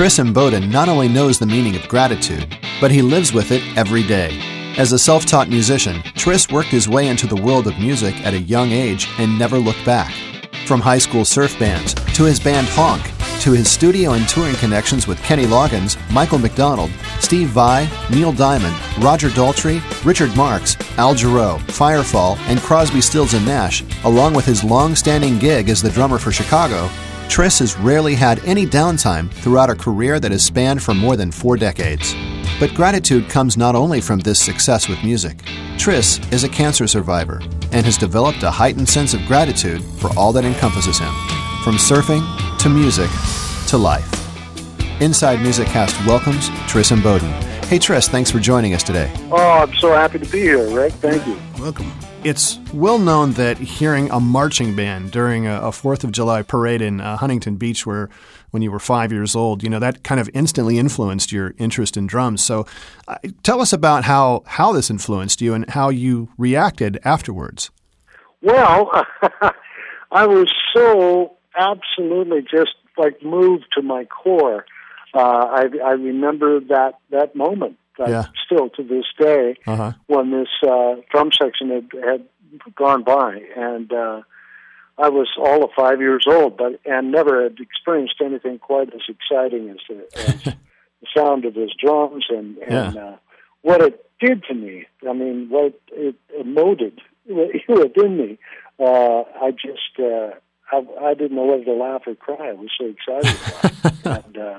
Tris Imboden not only knows the meaning of gratitude, but he lives with it every day. As a self taught musician, Tris worked his way into the world of music at a young age and never looked back. From high school surf bands to his band Honk, to his studio and touring connections with Kenny Loggins, Michael McDonald, Steve Vai, Neil Diamond, Roger Daltrey, Richard Marx, Al Jarreau, Firefall, and Crosby, Stills and Nash, along with his long-standing gig as the drummer for Chicago, Tris has rarely had any downtime throughout a career that has spanned for more than four decades. But gratitude comes not only from this success with music. Tris is a cancer survivor and has developed a heightened sense of gratitude for all that encompasses him, from surfing to music to life. Inside Music Cast welcomes Tris Imboden. Hey Tris, thanks for joining us today. Oh, I'm so happy to be here, Rick. Thank you. Welcome. It's well known that hearing a marching band during a Fourth of July parade in uh, Huntington Beach, where when you were five years old, you know that kind of instantly influenced your interest in drums. So, uh, tell us about how how this influenced you and how you reacted afterwards. Well, I was so absolutely just like moved to my core. Uh, I, I remember that that moment yeah. still to this day uh-huh. when this uh, drum section had, had gone by, and uh, I was all of five years old, but and never had experienced anything quite as exciting as the, as the sound of his drums and and yeah. uh, what it did to me. I mean, what it emoted within me. Uh, I just uh, I, I didn't know whether to laugh or cry. I was so excited. and, uh,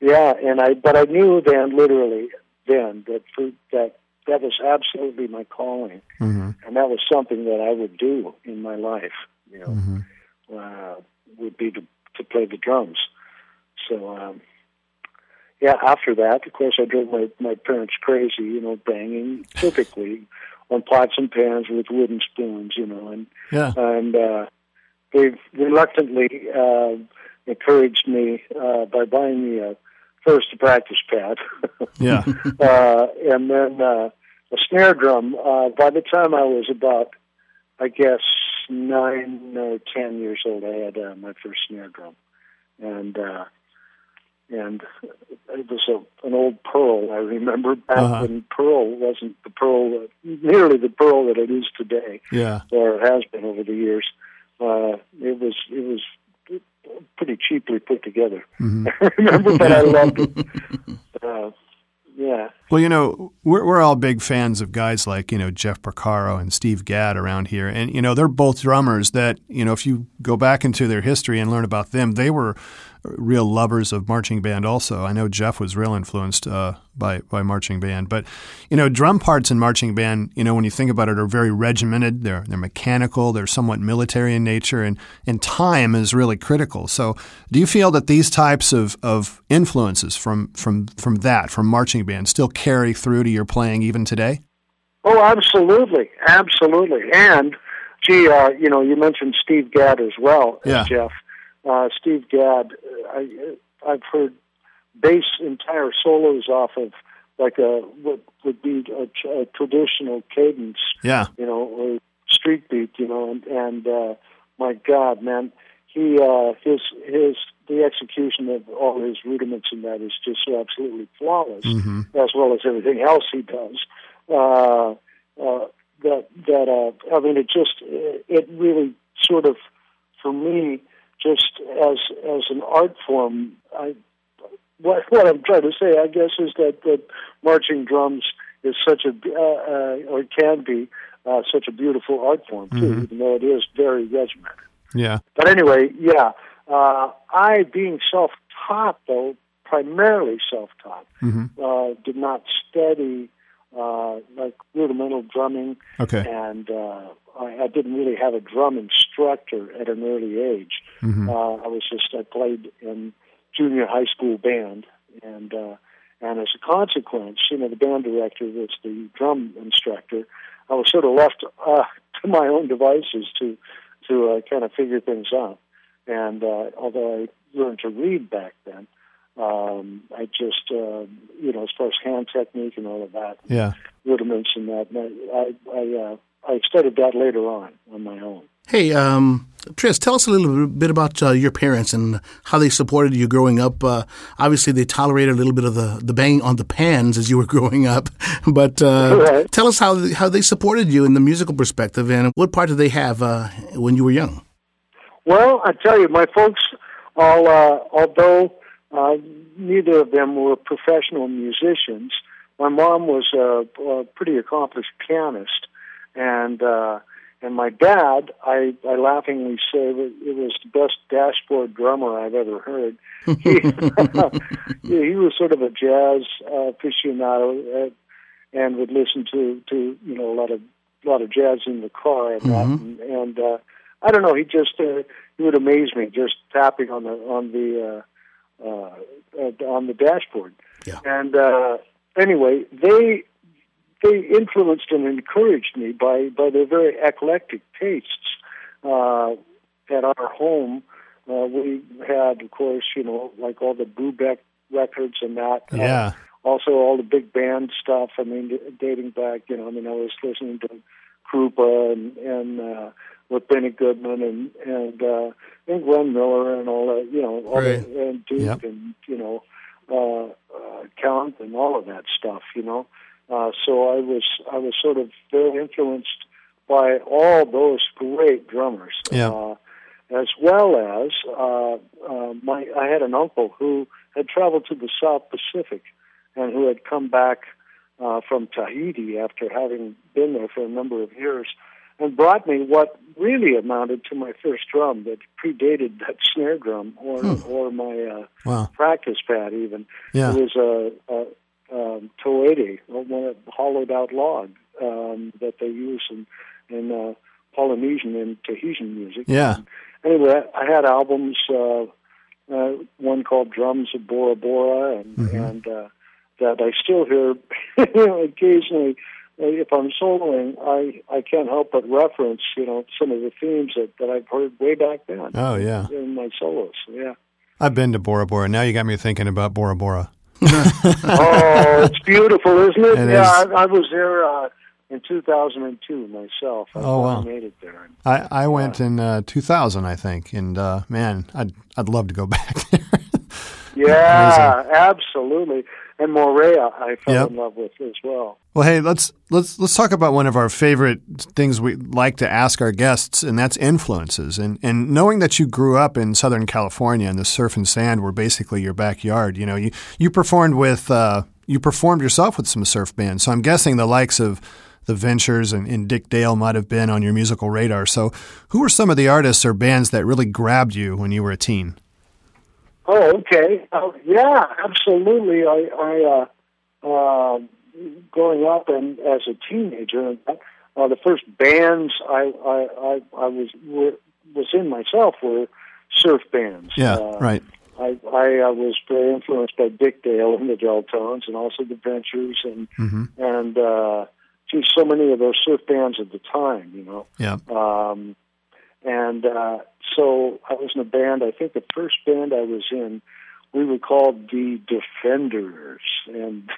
yeah, and I but I knew then literally then that for, that that was absolutely my calling, mm-hmm. and that was something that I would do in my life. You know, mm-hmm. uh, would be to to play the drums. So. um yeah, after that, of course, I drove my my parents crazy. You know, banging typically on pots and pans with wooden spoons. You know, and yeah. and uh, they've reluctantly uh, encouraged me uh, by buying me a first a practice pad. yeah. uh, and then uh, a snare drum. Uh, by the time I was about, I guess, nine or ten years old, I had uh, my first snare drum, and uh, and it was a, an old Pearl. I remember back uh-huh. when Pearl wasn't the Pearl, nearly the Pearl that it is today, yeah, or has been over the years. Uh, it was it was cheaply put together. Mm-hmm. I remember, but I loved it. Uh, yeah. Well, you know, we're we're all big fans of guys like you know Jeff Porcaro and Steve Gadd around here, and you know they're both drummers that you know if you go back into their history and learn about them, they were real lovers of marching band. Also, I know Jeff was real influenced uh, by by marching band. But you know, drum parts in marching band, you know, when you think about it, are very regimented. They're they're mechanical. They're somewhat military in nature, and and time is really critical. So, do you feel that these types of, of influences from from from that from marching band still carry through to your playing even today? Oh, absolutely, absolutely. And gee, uh, you know, you mentioned Steve Gadd as well, yeah. Jeff uh, Steve Gadd. I, I've heard bass entire solos off of like a what would be a, a traditional cadence, yeah, you know, or street beat, you know, and, and uh, my God, man, he uh, his his the execution of all his rudiments in that is just so absolutely flawless, mm-hmm. as well as everything else he does. Uh, uh, that that uh, I mean, it just it really sort of for me just as as an art form, I what what I'm trying to say, I guess, is that that marching drums is such a uh, uh, or can be uh, such a beautiful art form too, mm-hmm. even though it is very regimented. Yeah. But anyway, yeah, uh, I being self-taught though, primarily self-taught, mm-hmm. uh, did not study uh, like rudimental drumming. Okay. And uh, I, I didn't really have a drum instructor at an early age. Mm-hmm. Uh, I was just I played in junior high school band, and uh, and as a consequence, you know, the band director was the drum instructor. I was sort of left uh, to my own devices to to uh, kind of figure things out. And uh, although I learned to read back then, um, I just, uh, you know, as far as hand technique and all of that, yeah, rudiments and that, I, I, uh, I studied that later on on my own. Hey, um, Tris, tell us a little bit about uh, your parents and how they supported you growing up. Uh, obviously, they tolerated a little bit of the, the bang on the pans as you were growing up, but uh, right. tell us how how they supported you in the musical perspective and what part did they have uh, when you were young. Well, I tell you, my folks, all uh, although uh, neither of them were professional musicians, my mom was a, a pretty accomplished pianist, and and my dad, I, I laughingly say it was the best dashboard drummer I've ever heard. He, he was sort of a jazz uh, aficionado uh, and would listen to, to you know a lot of a lot of jazz in the car and mm-hmm. that. And, and uh, I don't know, he just uh, he would amaze me just tapping on the on the uh, uh, uh, on the dashboard. Yeah. And uh, anyway, they they influenced and encouraged me by by their very eclectic tastes. Uh, at our home, uh, we had, of course, you know, like all the Brubeck records and that. Uh, yeah. Uh, also, all the big band stuff. I mean, dating back, you know, I mean, I was listening to Krupa and and uh, with Benny Goodman and and uh, and Glenn Miller and all that, you know, all right. the, and Duke yep. and you know, uh, uh, Count and all of that stuff, you know. Uh, so I was I was sort of very influenced by all those great drummers. Yeah. Uh, as well as uh, uh, my I had an uncle who had traveled to the South Pacific and who had come back uh, from Tahiti after having been there for a number of years and brought me what really amounted to my first drum that predated that snare drum or hmm. or my uh, wow. practice pad even. Yeah. It was a, a um, to'ere, a hollowed out log um, that they use in, in uh, Polynesian and Tahitian music. Yeah. And anyway, I had albums, uh, uh, one called Drums of Bora Bora, and, mm-hmm. and uh, that I still hear occasionally. If I'm soloing, I I can't help but reference, you know, some of the themes that, that I've heard way back then. Oh yeah, in my solos, yeah. I've been to Bora Bora. Now you got me thinking about Bora Bora. oh, it's beautiful, isn't it? it yeah, is. I, I, was there uh, in 2002 myself. I oh wow, made it there. I I went in uh, 2000, I think, and uh, man, I'd I'd love to go back there. yeah, absolutely and Moorea I fell yep. in love with as well. Well, hey, let's let's let's talk about one of our favorite things we like to ask our guests, and that's influences. And and knowing that you grew up in Southern California and the surf and sand were basically your backyard, you know, you you performed with uh, you performed yourself with some surf bands. So I'm guessing the likes of the Ventures and, and, Dick Dale might have been on your musical radar. So, who were some of the artists or bands that really grabbed you when you were a teen? Oh, okay. Uh, yeah, absolutely. I, I uh, uh, growing up and as a teenager, uh, the first bands I, I, I, I was were, was in myself were surf bands. Yeah, uh, right. I, I uh, was very influenced by Dick Dale and the Del-Tones, and also the Ventures, and mm-hmm. and uh, geez, so many of those surf bands at the time. You know. Yeah. Um, and uh, so I was in a band. I think the first band I was in, we were called the Defenders, and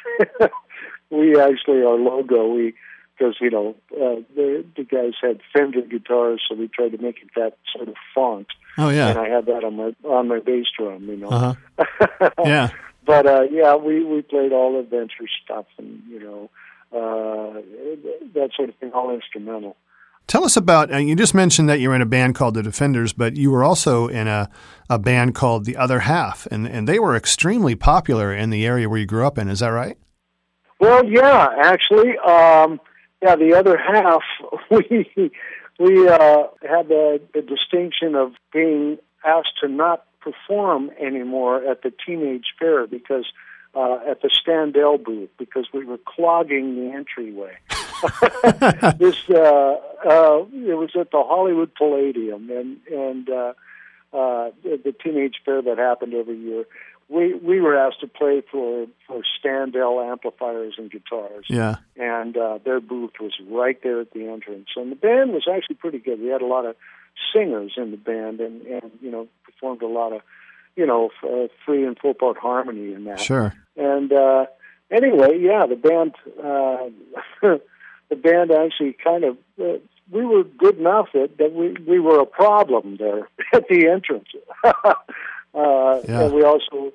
we actually our logo we because you know uh, the the guys had Fender guitars, so we tried to make it that sort of font. Oh yeah, and I had that on my on my bass drum, you know. Uh-huh. yeah, but uh, yeah, we we played all adventure stuff, and you know uh, that sort of thing, all instrumental. Tell us about, uh, you just mentioned that you were in a band called The Defenders, but you were also in a, a band called The Other Half, and, and they were extremely popular in the area where you grew up in. Is that right? Well, yeah, actually. Um, yeah, The Other Half, we, we uh, had the, the distinction of being asked to not perform anymore at the teenage fair because uh, at the Standel booth because we were clogging the entryway. this uh, uh, it was at the Hollywood Palladium, and and uh, uh, the, teenage fair that happened every year. We we were asked to play for for Standel amplifiers and guitars. Yeah, and uh, their booth was right there at the entrance, and the band was actually pretty good. We had a lot of singers in the band, and and you know performed a lot of you know uh, three and four part harmony in that. Sure. And uh, anyway, yeah, the band. Uh, the band actually kind of uh, we were good enough that, that we we were a problem there at the entrance. uh, yeah. And we also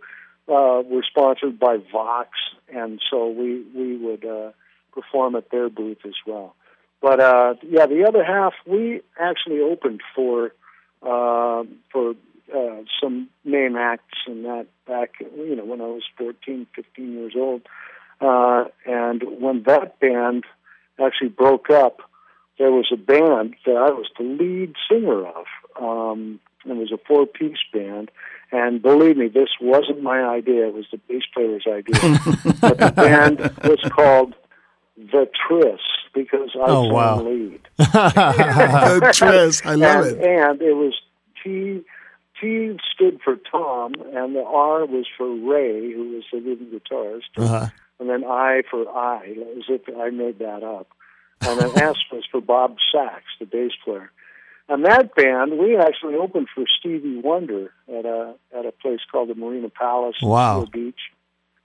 uh, were sponsored by Vox, and so we we would uh, perform at their booth as well. But uh, yeah, the other half we actually opened for uh, for uh, some name acts and that back you know when I was 14, 15 years old. Uh, and when that band actually broke up, there was a band that I was the lead singer of. Um, it was a four-piece band, and believe me, this wasn't my idea. It was the bass player's idea. but the band was called The Tris because I oh, sang wow. lead. the Tris, I love and, it. And it was T. T stood for Tom, and the R was for Ray, who was the lead guitarist. Uh-huh and then I for I, as if I made that up. And then S was for Bob Sachs, the bass player. And that band, we actually opened for Stevie Wonder at a at a place called the Marina Palace wow. in Beach.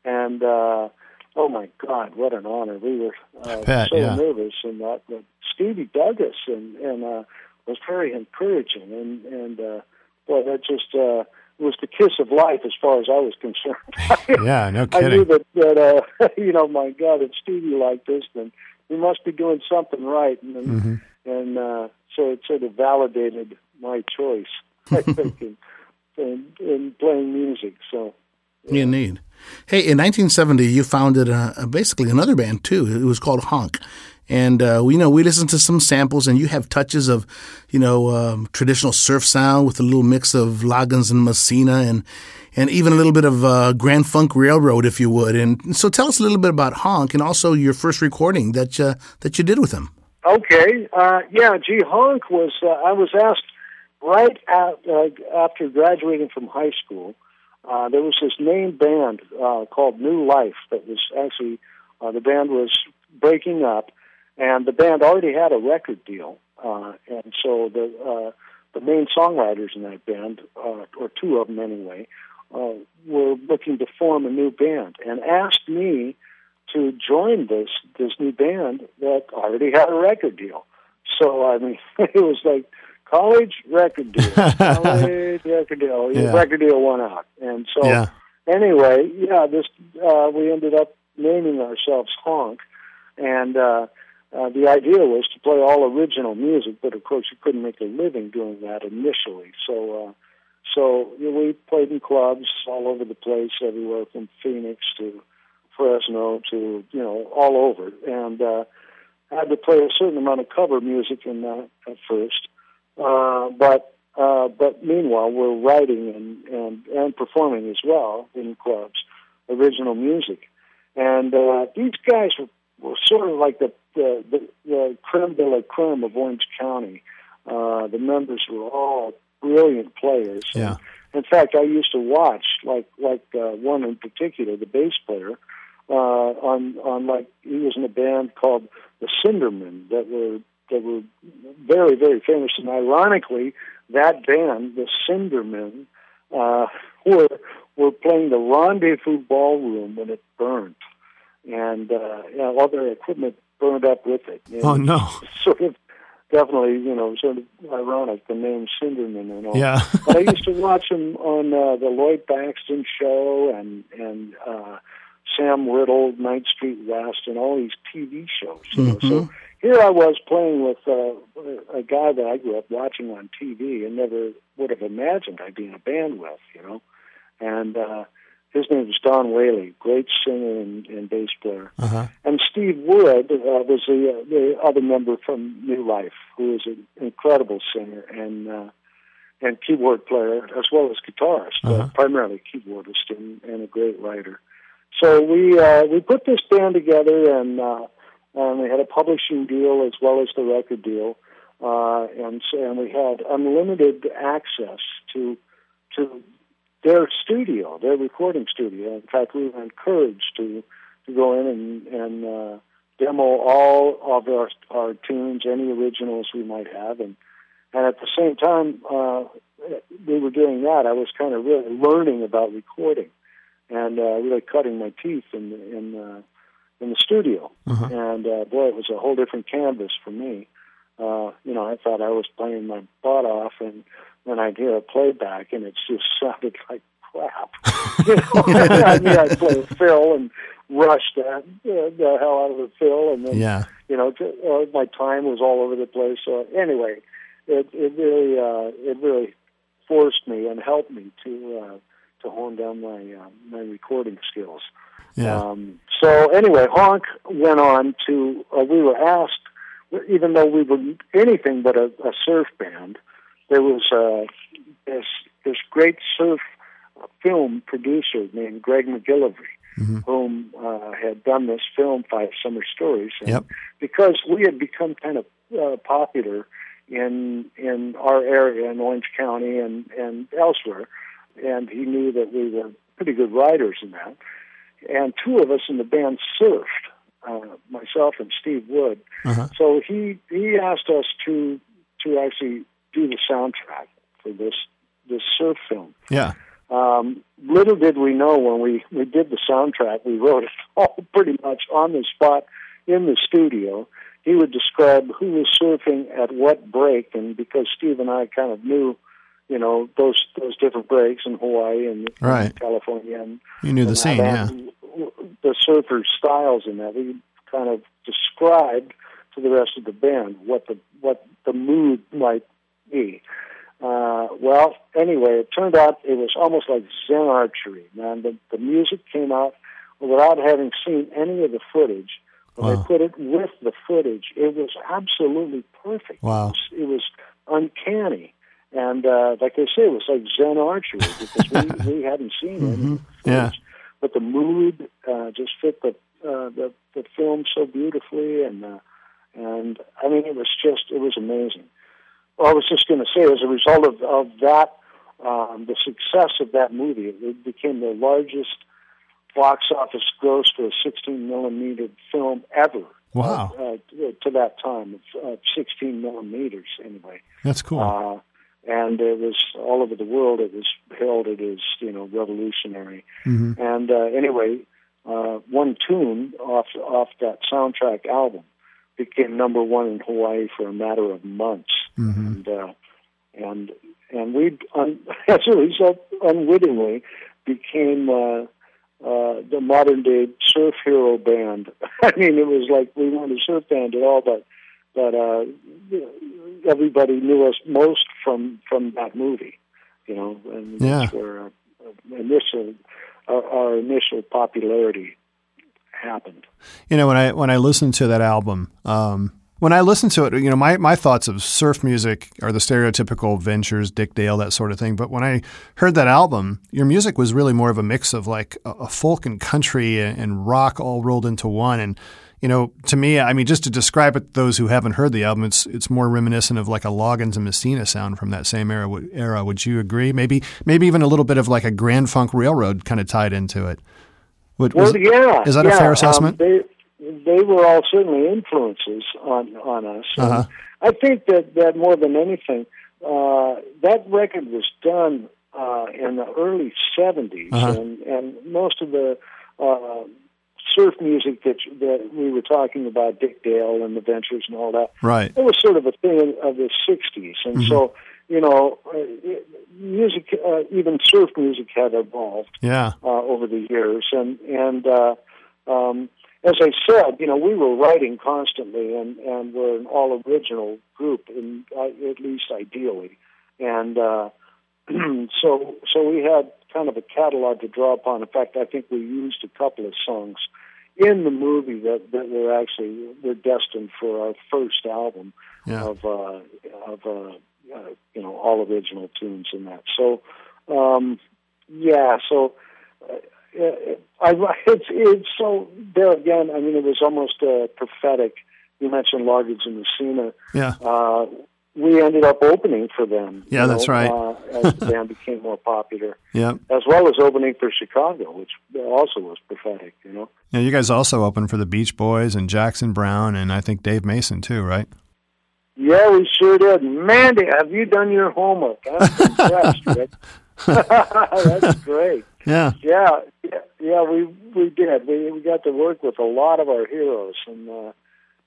And uh, oh my God, what an honor! We were uh, bet, so yeah. nervous, and that but Stevie dug us and and uh, was very encouraging, and and uh, boy, that just. Uh, was the kiss of life as far as I was concerned. yeah, no kidding. I kidding. knew that that uh, you know, my God, if Stevie like this, then we must be doing something right, and mm-hmm. and uh, so it sort of validated my choice. I think in, in, in playing music. So yeah. Indeed. Hey, in 1970, you founded uh, basically another band too. It was called Honk. And uh, we you know we listened to some samples, and you have touches of, you know, um, traditional surf sound with a little mix of Loggins and Messina, and and even a little bit of uh, Grand Funk Railroad, if you would. And so, tell us a little bit about Honk, and also your first recording that uh, that you did with him. Okay, uh, yeah, gee, Honk was. Uh, I was asked right after graduating from high school. there was this name band called New Life that was actually the band was breaking up and the band already had a record deal, uh, and so the uh, the main songwriters in that band, uh, or two of them anyway, uh, were looking to form a new band and asked me to join this this new band that already had a record deal. So I mean, it was like college record deal, college record deal. Yeah. Record deal went out, and so yeah. anyway, yeah, this uh, we ended up naming ourselves Honk, and uh, uh, the idea was to play all original music, but of course you couldn't make a living doing that initially. So, uh, so you know, we played in clubs all over the place, everywhere from Phoenix to Fresno to you know all over, and uh, had to play a certain amount of cover music in that at first. Uh, but uh, but meanwhile, we're writing and, and and performing as well in clubs, original music, and uh, these guys were, were sort of like the the, the, the creme de la creme of Orange County. Uh, the members were all brilliant players. Yeah. In fact, I used to watch like like uh, one in particular, the bass player, uh, on on like he was in a band called the Cindermen that were that were very very famous. And ironically, that band, the Cindermen, uh, were were playing the Rendezvous Ballroom when it burned, and uh, you know, all their equipment burned up with it. And oh no! Sort of, definitely, you know, sort of ironic the name Cinderman and all. Yeah. but I used to watch him on uh, the Lloyd Thaxton show and and uh, Sam Riddle, Ninth Street West, and all these TV shows. You mm-hmm. So here I was playing with uh, a guy that I grew up watching on TV and never would have imagined I'd be in a band with. You know, and. uh his name was Don Whaley, great singer and, and bass player. Uh-huh. And Steve Wood uh, was the, uh, the other member from New Life, who is an incredible singer and uh, and keyboard player as well as guitarist, uh-huh. uh, primarily keyboardist and, and a great writer. So we uh, we put this band together, and uh, and we had a publishing deal as well as the record deal, uh, and and we had unlimited access to to their studio, their recording studio. In fact, we were encouraged to to go in and and uh, demo all of our our tunes, any originals we might have, and and at the same time uh, we were doing that. I was kind of really learning about recording and uh, really cutting my teeth in in uh, in the studio. Uh-huh. And uh, boy, it was a whole different canvas for me. uh, you know, I thought I was playing my butt off, and then I'd hear a playback, and it just sounded like crap. you know, I mean, I'd play a fill and rush that uh, the hell out of the fill, and then yeah. you know, to, uh, my time was all over the place. So anyway, it it really uh, it really forced me and helped me to uh, to hone down my uh, my recording skills. Yeah. Um, so anyway, Honk went on to. Uh, we were asked, even though we were anything but a, a surf band, there was uh, this this great surf film producer named Greg MacGillivray, mm-hmm. whom uh, had done this film, Five Summer Stories. And yep. Because we had become kind of uh, popular in in our area in Orange County and and elsewhere, and he knew that we were pretty good writers in that. And two of us in the band surfed, uh, myself and Steve Wood. Uh-huh. So he he asked us to to actually do the soundtrack for this this surf film. Yeah. Um, little did we know when we, we did the soundtrack, we wrote it all pretty much on the spot in the studio. He would describe who was surfing at what break, and because Steve and I kind of knew, you know, those those different breaks in Hawaii and, right. and California, and you knew the and scene, yeah. The surfer styles in that we kind of described to the rest of the band what the what the mood might be. Uh, well, anyway, it turned out it was almost like Zen archery, man. The, the music came out without having seen any of the footage. When wow. they put it with the footage, it was absolutely perfect. Wow. It was, it was uncanny. And uh, like I say, it was like Zen archery because we, we hadn't seen mm-hmm. it. Yeah. But the mood uh, just fit the, uh, the the film so beautifully, and uh, and I mean, it was just it was amazing. Well, I was just going to say, as a result of, of that, um, the success of that movie, it became the largest box office gross for a 16 millimeter film ever. Wow. Uh, uh, to that time, uh, 16 millimeters anyway. That's cool. Uh, and it was all over the world. It was heralded as you know revolutionary. Mm-hmm. And uh, anyway, uh, one tune off off that soundtrack album became number one in Hawaii for a matter of months, mm-hmm. and uh, and and we, un- as a result, unwittingly became uh, uh, the modern day surf hero band. I mean, it was like we weren't a surf band at all, but but uh, everybody knew us most from from that movie, you know, and yeah. that's where uh, initial our, our initial popularity happened. You know, when I when I listened to that album, um, when I listened to it, you know, my, my thoughts of surf music are the stereotypical Ventures, Dick Dale, that sort of thing. But when I heard that album, your music was really more of a mix of like a, a folk and country and, and, rock all rolled into one. And you know, to me, I mean, just to describe it, to those who haven't heard the album, it's it's more reminiscent of like a Loggins and Messina sound from that same era. Era, would you agree? Maybe maybe even a little bit of like a Grand Funk Railroad kind of tied into it. Would, well, was, yeah. Is that yeah, a fair assessment? Um, they, they were all certainly influences on on us. Uh-huh. I think that that more than anything, uh, that record was done uh, in the early 70s, uh-huh. and and most of the uh, surf music that that we were talking about, Dick Dale and the Ventures and all that, right? It was sort of a thing of the '60s, and mm-hmm. so you know, uh, music, uh, even surf music, had evolved, yeah, uh, over the years, and and uh, um, as I said, you know, we were writing constantly, and and we're an all original group, in uh, at least ideally, and uh, so so we had kind of a catalog to draw upon. In fact, I think we used a couple of songs in the movie that that were actually were destined for our first album yeah. of uh, of uh, uh, you know all original tunes in that. So um, yeah, so. Uh, I, it's it's so there again. I mean, it was almost uh, prophetic. You mentioned Loggins and Messina. Yeah. Uh, we ended up opening for them. Yeah, that's know, right. Uh, as the band became more popular. Yeah. As well as opening for Chicago, which also was prophetic. You know. Yeah, you guys also opened for the Beach Boys and Jackson Browne and I think Dave Mason too, right? Yeah, we sure did. Mandy, have you done your homework? I'm impressed, Rick. That's great. Yeah. Yeah, yeah, yeah. We we did. We we got to work with a lot of our heroes, and uh,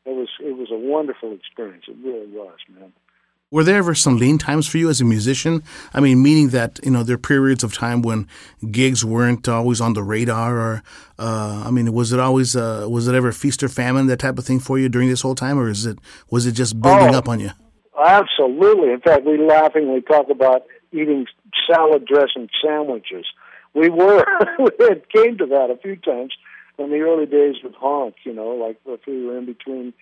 it was it was a wonderful experience. It really was, man. Were there ever some lean times for you as a musician? I mean, meaning that you know there are periods of time when gigs weren't always on the radar, or uh, I mean, was it always uh, was it ever feast or famine that type of thing for you during this whole time, or is it was it just building oh, up on you? Absolutely. In fact, we laughingly talk about eating salad dressing sandwiches. We were it came to that a few times in the early days with Honk. You know, like if we were in between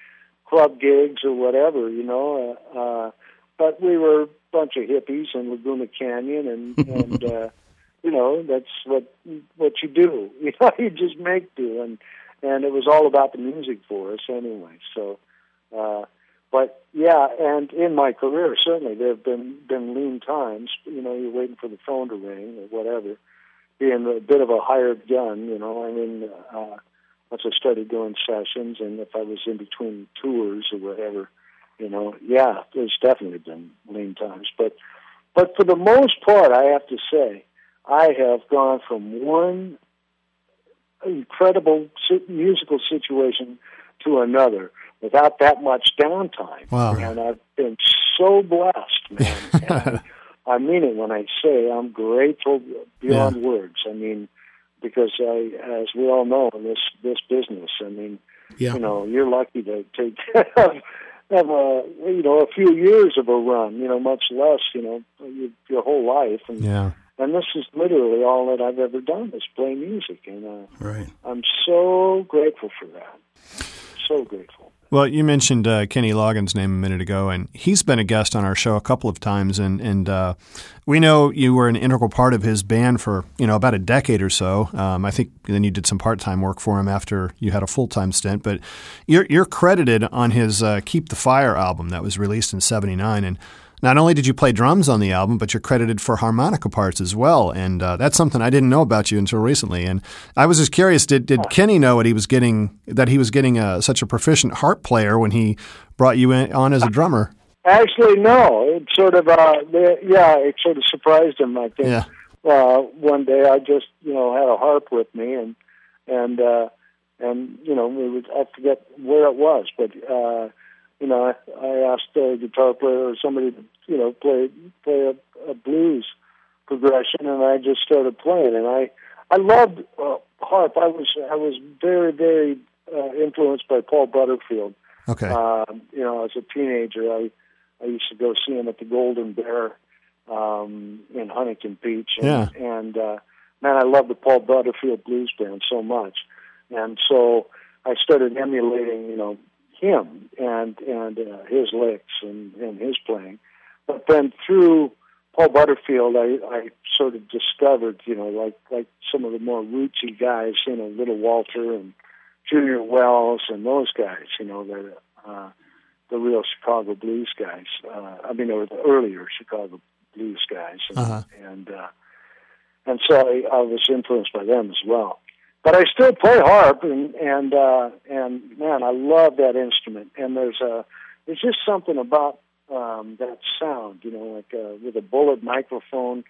club gigs or whatever. You know. Uh, uh, but we were a bunch of hippies in Laguna Canyon, and and uh, you know that's what what you do. You know, you just make do, and and it was all about the music for us anyway. So, uh, but yeah, and in my career certainly there have been been lean times. You know, you're waiting for the phone to ring or whatever, being a bit of a hired gun. You know, I mean. Uh, once I started doing sessions, and if I was in between tours or whatever, you know, yeah, there's definitely been lean times, but but for the most part, I have to say, I have gone from one incredible musical situation to another without that much downtime. Wow. And I've been so blessed, man. I mean it when I say I'm grateful beyond yeah. words. I mean, because I, as we all know in this this business, I mean, yeah. you know, you're lucky to to have a you know a few years of a run, you know, much less you know your, your whole life. And, yeah. And this is literally all that I've ever done is play music, and uh, right. I'm so grateful for that. So grateful. Well, you mentioned uh, Kenny Loggins' name a minute ago, and he's been a guest on our show a couple of times, and and uh, we know you were an integral part of his band for you know about a decade or so. Um, I think then you did some part time work for him after you had a full time stint, but you're you're credited on his uh, "Keep the Fire" album that was released in '79, and not only did you play drums on the album, but you're credited for harmonica parts as well, and uh, that's something I didn't know about you until recently. And I was just curious: did did Kenny know what he was getting? That he was getting a, uh, such a proficient harp player when he brought you in, on as a drummer? Actually, no. It sort of, uh, yeah, it sort of surprised him. I think. Yeah. Uh, one day, I just, you know, had a harp with me, and and uh, and you know, we would, I forget where it was, but. uh you know, I, I asked a guitar player or somebody to, you know, play play a, a blues progression, and I just started playing. And I I loved uh, harp. I was I was very very uh, influenced by Paul Butterfield. Okay. Uh, you know, as a teenager, I I used to go see him at the Golden Bear um, in Huntington Beach. And, yeah. And uh, man, I love the Paul Butterfield Blues Band so much, and so I started emulating, you know, him and and uh, his licks and, and his playing. But then through Paul Butterfield, I, I sort of discovered, you know, like like some of the more rootsy guys, you know, Little Walter and Junior Wells and those guys, you know, the uh, the real Chicago blues guys. Uh, I mean, they were the earlier Chicago blues guys, and uh-huh. and, uh, and so I, I was influenced by them as well but I still play harp, and and uh, and man, I love that instrument. And there's a there's just something about um, that sound, you know, like uh, with a bullet microphone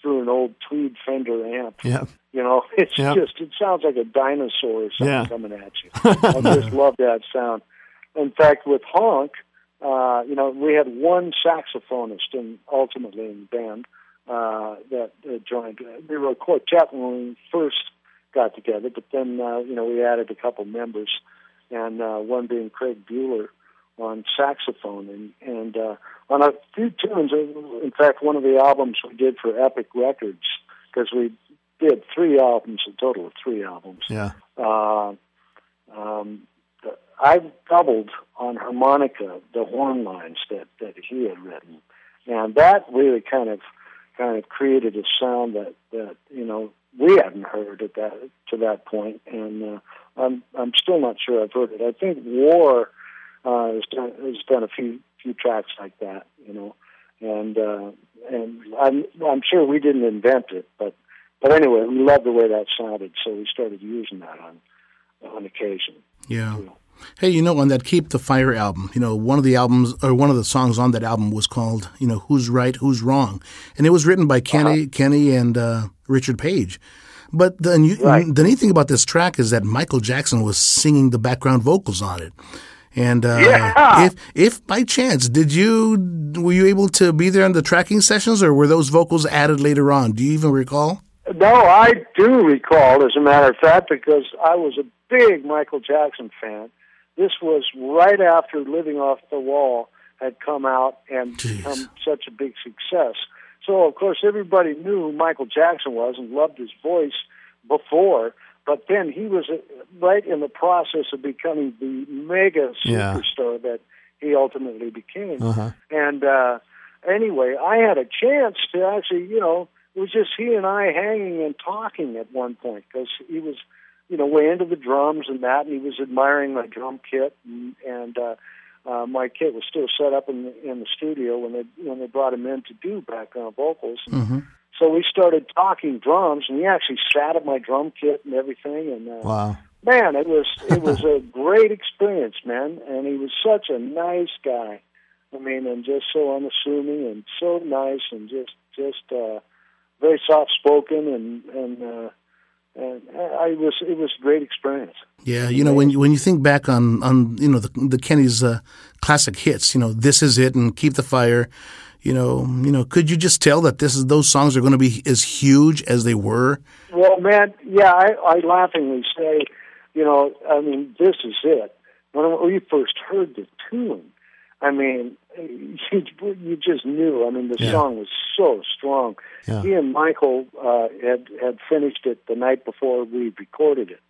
through an old Tweed Fender amp. Yeah. You know, it's yep. just it sounds like a dinosaur or something yeah. coming at you. I just love that sound. In fact, with Honk, uh, you know, we had one saxophonist and ultimately in the band uh, that uh, joined. We were a quartet when we first got together. But then, uh, you know, we added a couple members, and uh, one being Craig Buhler on saxophone, and and uh, on a few tunes. In fact, one of the albums we did for Epic Records because we did three albums, a total of three albums. Yeah. Uh, um, I doubled on harmonica the horn lines that that he had written, and that really kind of kind of created a sound that that you know we hadn't heard at that to that point, and uh, I'm I'm still not sure I've heard it. I think War uh, has done has done a few few tracks like that, you know, and uh, and I'm I'm sure we didn't invent it, but but anyway, we loved the way that sounded, so we started using that on on occasion. Yeah. Hey, you know, on that Keep the Fire album, you know, one of the albums or one of the songs on that album was called, you know, Who's Right, Who's Wrong. And it was written by Kenny, uh-huh. Kenny and uh, Richard Page. But the, right. the neat thing about this track is that Michael Jackson was singing the background vocals on it. And uh, yeah. if if by chance did you were you able to be there in the tracking sessions, or were those vocals added later on? Do you even recall? No, I do recall, as a matter of fact, because I was a big Michael Jackson fan. This was right after Living Off the Wall had come out and Jeez. become such a big success. So, of course, everybody knew who Michael Jackson was and loved his voice before. But then he was uh, right in the process of becoming the mega Yeah. superstar that he ultimately became. Uh-huh. And uh, anyway, I had a chance to actually, you know, it was just he and I hanging and talking at one point because he was, you know, way into the drums and that, and he was admiring my drum kit, and, and uh, uh, my kit was still set up in the, in the studio when they when they brought him in to do background vocals. Mm-hmm. So we started talking drums, and he actually sat at my drum kit and everything, and uh, Wow. man, it was it was a great experience, man. And he was such a nice guy. I mean, and just so unassuming and so nice and just just uh, very soft spoken and and uh, and I was it was a great experience. Yeah, you know when you, when you think back on on you know the the Kenny's uh, classic hits, you know this is it and Keep the Fire. You know, you know, could you just tell that this is those songs are going to be as huge as they were? Well, man, yeah, I, I laughingly say, you know, I mean, this is it. When we first heard the tune, I mean, you, you just knew. I mean, the Yeah. song was so strong. Yeah. He and Michael uh, had had finished it the night before we recorded it,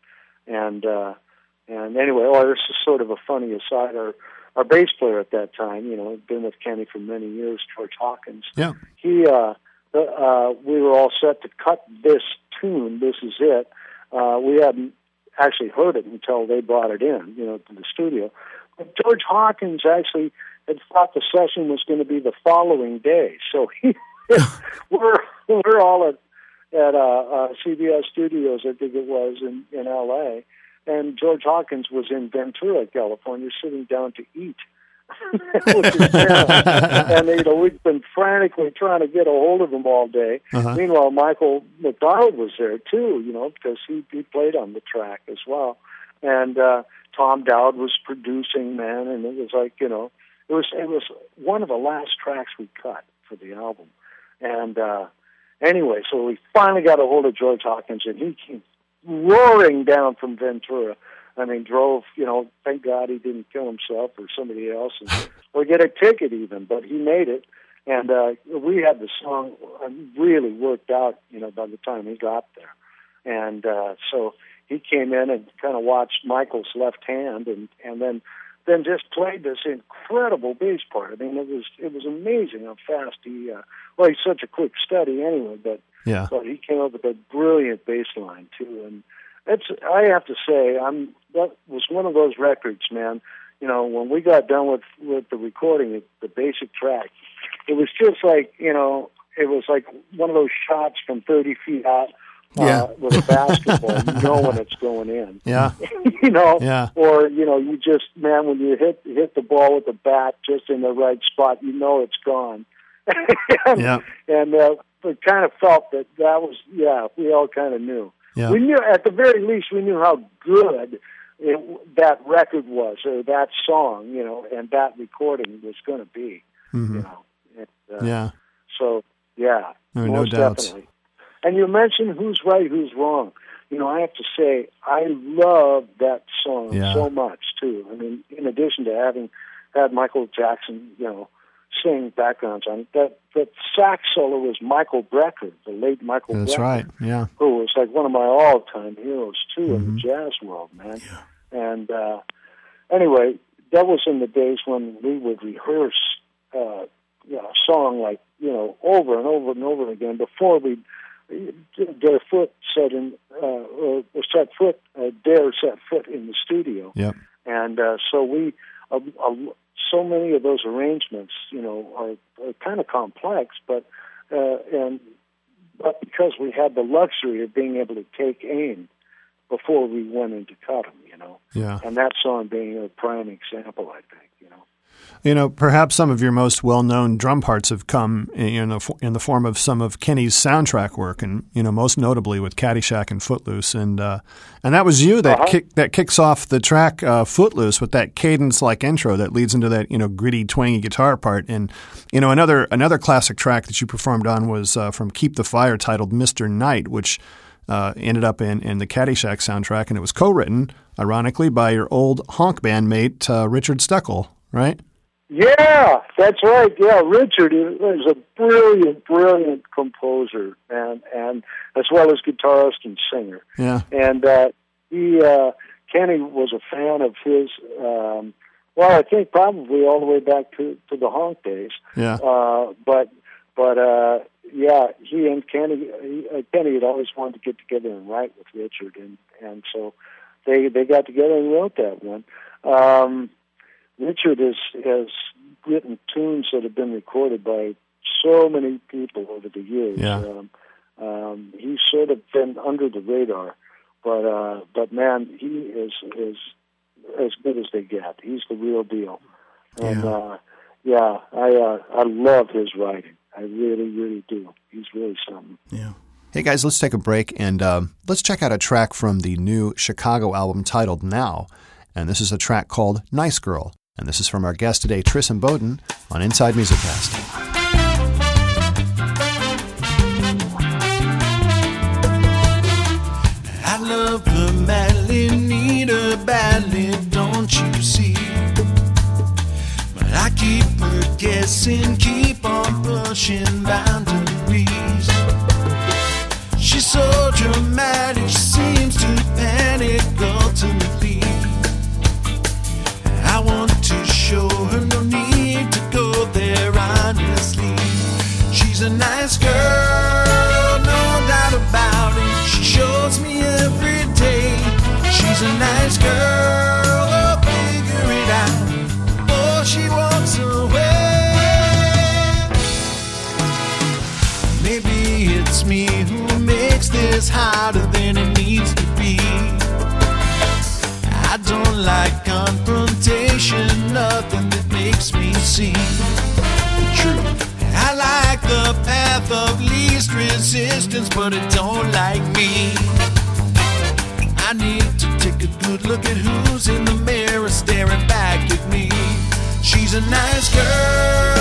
and uh, and anyway, oh, this is sort of a funny aside. Our our bass player at that time, you know, had been with Kenny for many years, George Hawkins Yeah. he uh, uh, we were all set to cut this tune. This is it. Uh, we hadn't actually heard it until they brought it in, you know, to the studio. George Hawkins actually had thought the session was going to be the following day, so he, we're we're all at at uh, uh, CBS Studios, I think it was in in L.A. And George Hawkins was in Ventura, California, sitting down to eat. Which is terrible. and you know we've been frantically trying to get a hold of him all day. Uh-huh. Meanwhile, Michael McDonald was there too, you know, because he he played on the track as well, and uh, Tom Dowd was producing, man, and it was like you know, it was it was one of the last tracks we cut for the album, and uh, anyway, so we finally got a hold of George Hawkins, and he came roaring down from Ventura. I mean, drove, you know, thank God he didn't kill himself or somebody else and, or get a ticket even, but he made it. And uh, we had the song uh, really worked out, you know, by the time he got there. And uh, so he came in and kind of watched Michael's left hand and, and then then just played this incredible bass part. I mean, it was it was amazing how fast he. Uh, well, he's such a quick study anyway, but Yeah. but he came up with a brilliant bass line too. And it's I have to say, I'm that was one of those records, man. You know, when we got done with with the recording, the basic track, it was just like you know, it was like one of those shots from 30 feet out. Yeah. Uh, with a basketball, you know when it's going in. Yeah. you know, Yeah. or you know, you just man, when you hit hit the ball with the bat just in the right spot, you know it's gone. and, Yeah. and uh, we kind of felt that that was yeah, we all kind of knew. Yeah. We knew at the very least we knew how good it, that record was or that song, you know, and that recording was going to be, Mhm. you know. And, uh, Yeah. So yeah, No, doubts. definitely. And you mentioned who's right, who's wrong. You know, I have to say I love that song Yeah. so much too. I mean, in addition to having had Michael Jackson, you know, sing backgrounds on it, that that sax solo was Michael Brecker, the late Michael. That's Brecker, right. Yeah. Who was like one of my all-time heroes too in Mm-hmm. the jazz world, man. Yeah. And uh, anyway, that was in the days when we would rehearse, uh, you know, a song like you know over and over and over again before we dare foot set in uh, or or set foot uh, dare set foot in the studio. Yep. And uh, so we, uh, uh, so many of those arrangements, you know, are, are kind of complex, but uh, and but because we had the luxury of being able to take aim before we went into cut them, you know, Yeah. and that song being a prime example, I think, you know. You know, perhaps some of your most well-known drum parts have come in the, in the form of some of Kenny's soundtrack work, and you know, most notably with Caddyshack and Footloose, and uh, and that was you that uh-huh. kick, that kicks off the track uh, Footloose with that cadence-like intro that leads into that you know gritty, twangy guitar part, and you know another another classic track that you performed on was uh, from Keep the Fire, titled Mister Night, which uh, ended up in, in the Caddyshack soundtrack, and it was co-written, ironically, by your old honk band mate uh, Richard Stekol, right? Yeah, that's right. Yeah, Richard is a brilliant, brilliant composer, and and as well as guitarist and singer. Yeah, and uh, he uh, Kenny was a fan of his. Um, well, I think probably all the way back to to the honk days. Yeah, uh, but but uh, yeah, he and Kenny, he, uh, Kenny had always wanted to get together and write with Richard, and and so they they got together and wrote that one. Um, Richard has has written tunes that have been recorded by so many people over the years. Yeah. Um, um, he's sort of been under the radar, but uh, but man, he is is as good as they get. He's the real deal, and yeah, uh, yeah I uh, I love his writing. I really really do. He's really something. Yeah. Hey guys, let's take a break and uh, let's check out a track from the new Chicago album titled Now. And this is a track called Nice Girl. And this is from our guest today, Tris Imboden, on Inside Music Cast. I love madly, need her badly, don't you see? But I keep her guessing, keep on pushing boundaries. She's so dramatic, she seems to panic ultimately. Show her no need to go there honestly. She's a nice girl, no doubt about it. She shows me every day. She's a nice girl, I'll figure it out before she walks away. Maybe it's me who makes this harder than it needs to be. I don't like confrontation, nothing that makes me see the truth. I like the path of least resistance, but it don't like me. I need to take a good look at who's in the mirror staring back at me. She's a nice girl,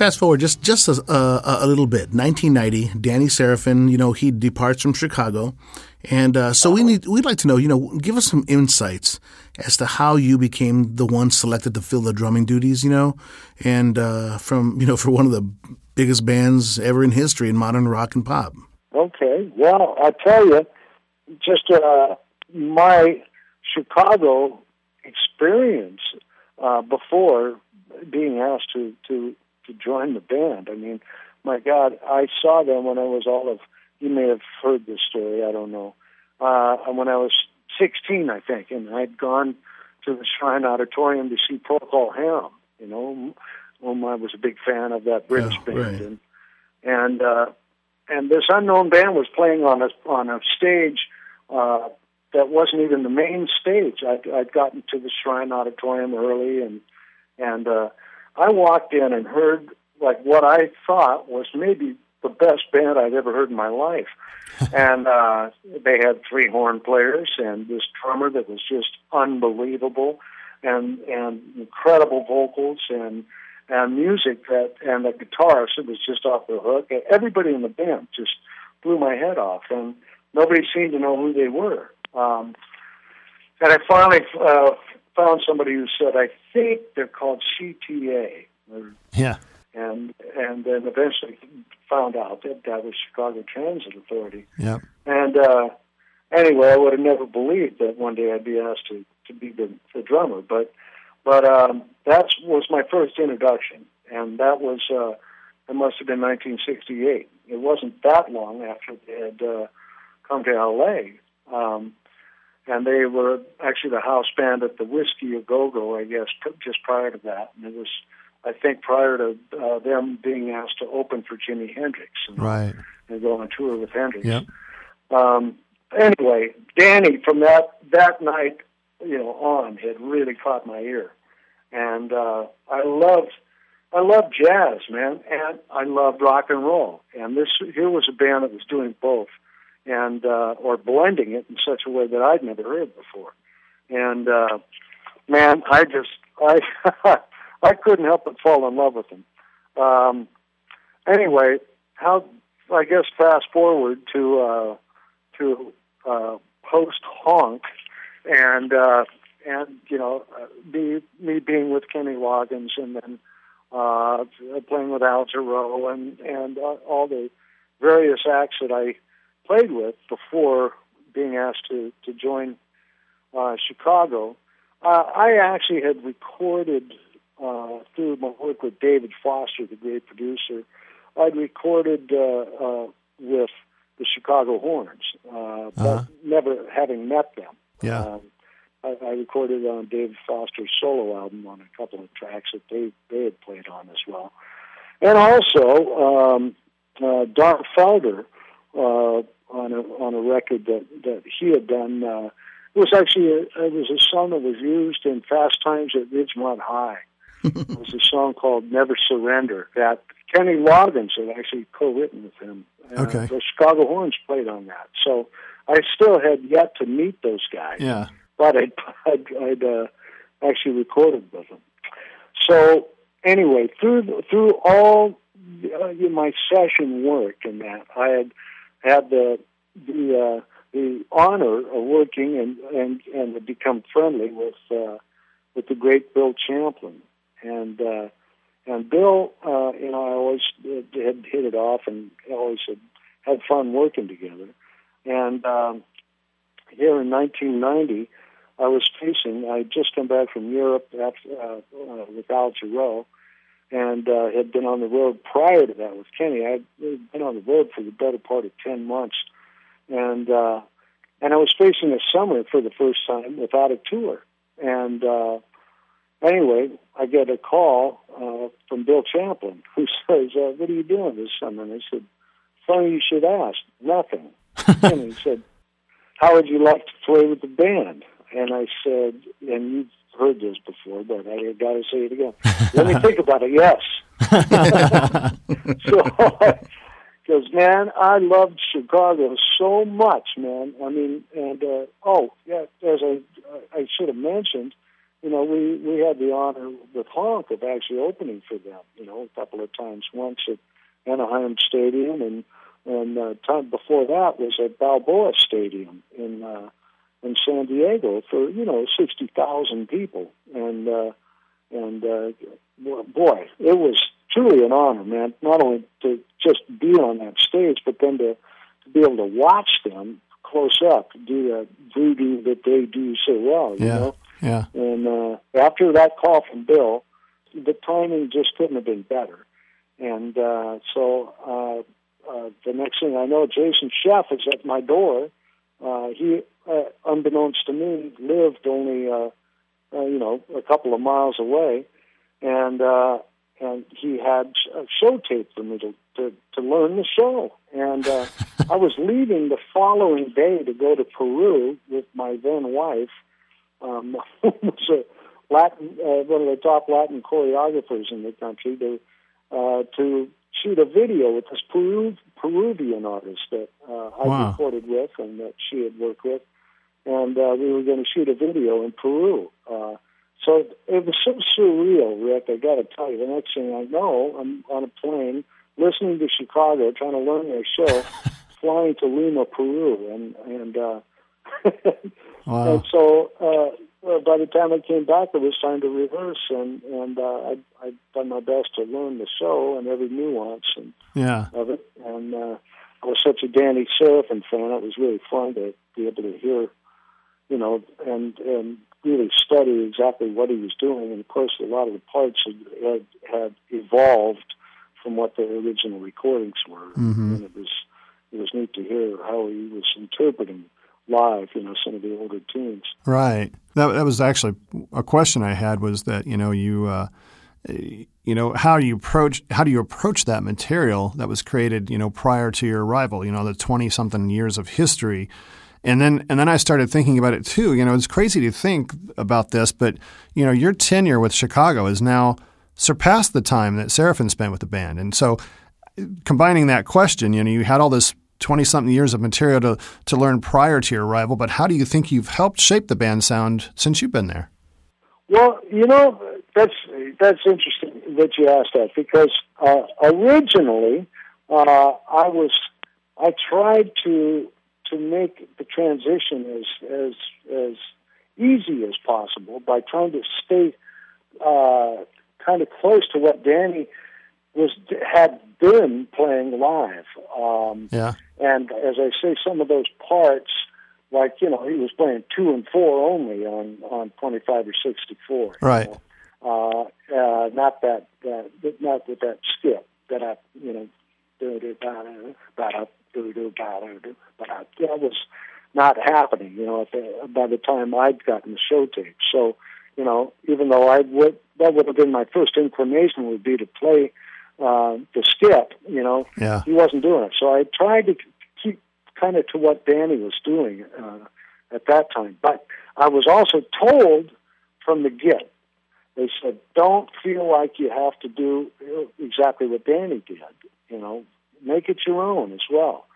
fast forward just just a, a, a, little bit. 1990, Danny Seraphine, you know, he departs from Chicago, and uh, so we need we'd like to know, you know, give us some insights as to how you became the one selected to fill the drumming duties, you know, and uh, from you know for one of the biggest bands ever in history in modern rock and pop. Okay, well, I tell you, just uh, my Chicago experience uh, before being asked to to to join the band. I mean, my God, I saw them when I was all of. You may have heard this story. I don't know. Uh, when I was 16, I think, and I'd gone to the Shrine Auditorium to see Procol Harum. You know, whom I was a big fan of that British yeah, band, right. and and uh, and this unknown band was playing on a on a stage uh, that wasn't even the main stage. I'd, I'd gotten to the Shrine Auditorium early, and and uh, I walked in and heard like what I thought was maybe the best band I'd ever heard in my life. and uh, they had three horn players and this drummer that was just unbelievable, and and incredible vocals and and music that and the guitarist it was just off the hook. Everybody in the band just blew my head off, and nobody seemed to know who they were. Um, and I finally uh, found somebody who said, I think they're called CTA. Yeah. And and then eventually found out that that was Chicago Transit Authority. Yeah. And uh, anyway, I would have never believed that one day I'd be asked to, to be the, the drummer. But but um, that was my first introduction, and that was uh, it must have been 1968. It wasn't that long after they had uh, come to L.A. Um, and they were actually the house band at the Whisky a Go Go, I guess, just prior to that. And it was, I think, prior to uh, them being asked to open for Jimi Hendrix and, right. and go on tour with Hendrix. Yep. Um, anyway, Danny from that that night, you know, on had really caught my ear, and uh, I loved. I loved jazz, man, and I loved rock and roll. And this here was a band that was doing both and uh, or blending it in such a way that I'd never heard before. And uh, man, I just I I couldn't help but fall in love with them. Um, anyway, how I guess fast forward to uh, to uh, post honk and uh, and you know uh, me me being with Kenny Loggins and then uh, playing with Al Jarreau and and uh, all the various acts that I played with before being asked to to join uh, Chicago. Uh, I actually had recorded uh, through my work with David Foster, the great producer. I'd recorded uh, uh, with the Chicago Horns, uh, but uh-huh. never having met them. Yeah. Um, I, I recorded on David Foster's solo album on a couple of tracks that they they had played on as well, and also um, uh, Don Felder uh, on a on a record that that he had done. Uh, it was actually a, it was a song that was used in Fast Times at Ridgemont High. it was a song called "Never Surrender" that Kenny Loggins had actually co-written with him. Uh, okay. The Chicago Horns played on that, so I still had yet to meet those guys. Yeah. But I'd I'd, I'd uh, actually recorded with them. So anyway, through through all uh, my session work and that, I had had the the uh, the honor of working and and and to become friendly with uh, with the great Bill Champlin and uh, and Bill, uh, you know, I always had hit it off and always had had fun working together. And um, here in 1990, I was facing. I just come back from Europe after, uh, uh, with Al Jarreau, and uh, had been on the road prior to that with Kenny. I'd been on the road for the better part of ten months, and uh, and I was facing a summer for the first time without a tour. And uh, anyway, I get a call uh, from Bill Champlin who says, uh, "What are you doing this summer?" And I said, "Funny you should ask. Nothing." and he said, "How would you like to play with the band?" And I said, "And you've heard this before, but I got to say it again. Let me think about it. Yes. so, because man, I loved Chicago so much, man. I mean, and uh, oh yeah, as I I should have mentioned, you know, we we had the honor with Honk of actually opening for them. You know, a couple of times. Once at Anaheim Stadium, and and uh, time before that was at Balboa Stadium in uh, in San Diego for you know sixty thousand people, and uh, and uh, boy, it was truly an honor, man. Not only to just be on that stage, but then to to be able to watch them close up do the voodoo that they do so well. You yeah. know, yeah. And uh, after that call from Bill, the timing just couldn't have been better. And uh, so uh, uh, the next thing I know, Jason Scheff is at my door. Uh, he, uh, unbeknownst to me, lived only uh, uh, you know a couple of miles away, and uh, and he had a show tape for me to to, to learn the show. And uh, I was leaving the following day to go to Peru with my then wife, um, who was a Latin, uh, one of the top Latin choreographers in the country, to uh, to shoot a video with this Peru, Peruvian artist that uh, I Wow. recorded with and that she had worked with, and uh, we were going to shoot a video in Peru. Uh, so it was so surreal, Rick. I got to tell you, the next thing I know, I'm on a plane listening to Chicago, trying to learn their show, flying to Lima, Peru, and and uh, Wow. and so uh, well, by the time I came back, it was time to rehearse, and and uh, I I done my best to learn the show and every nuance and Yeah. of it, and uh, I was such a Danny Seraphine fan. It was really fun to be able to hear, you know, and and really study exactly what he was doing. And of course, a lot of the parts had had, had evolved from what the original recordings were, Mhm. and it was it was neat to hear how he was interpreting live, you know, some of the older tunes. Right. That that was actually a question I had was that you know you uh, you know how do you approach how do you approach that material that was created you know prior to your arrival you know the twenty something years of history. And then, and then I started thinking about it too. You know, it's crazy to think about this, but you know, your tenure with Chicago has now surpassed the time that Seraphine spent with the band. And so, combining that question, you know, you had all this 20 something years of material to, to learn prior to your arrival, but how do you think you've helped shape the band sound since you've been there? Well, you know, that's that's interesting that you asked that because uh, originally uh, I was I tried to to make the transition as as as easy as possible by trying to stay uh, kind of close to what Danny was had been playing live. Um, Yeah. and as I say, some of those parts, like you know, he was playing two and four only on on twenty five or six to four. Right. Uh, uh, not that, that, not with that skip that I, you know, do do do do do ba do ba That was not happening. You know, the, by the time I'd gotten the show tape. So, you know, even though I would, that would have been my first inclination would be to play uh, the skip. You know, Yeah. he wasn't doing it. So I tried to keep kind of to what Danny was doing uh, at that time. But I was also told from the get, they said, don't feel like you have to do exactly what Danny did. You know, make it your own as well.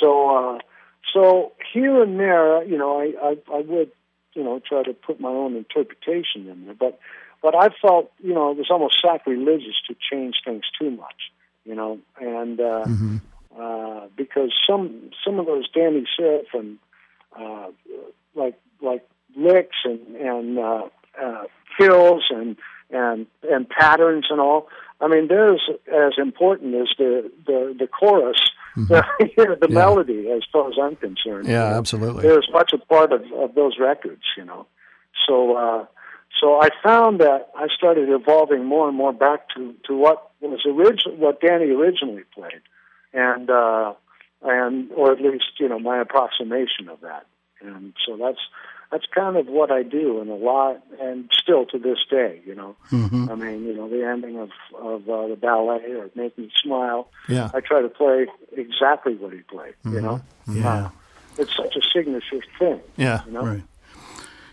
So, uh, so here and there, you know, I, I, I would, you know, try to put my own interpretation in there. But, but I felt, you know, it was almost sacrilegious to change things too much, you know, and uh, Mm-hmm. uh, because some some of those Danny Seraphine, uh, like like licks and and uh, uh, fills and and and patterns and all. I mean, they're as, as important as the the, the chorus, the, the Yeah. melody, as far as I'm concerned. Yeah, you know. absolutely. They're as much a part of, of those records, you know. So uh, so I found that I started evolving more and more back to, to what was original, what Danny originally played, and uh, and or at least you know my approximation of that. And so that's that's kind of what I do, and a lot, and still to this day, you know. Mm-hmm. I mean, you know, the ending of of uh, the ballet or Make Me Smile. Yeah. I try to play exactly what he played. You know, Yeah. Uh, it's such a signature thing. Yeah. You know, Right.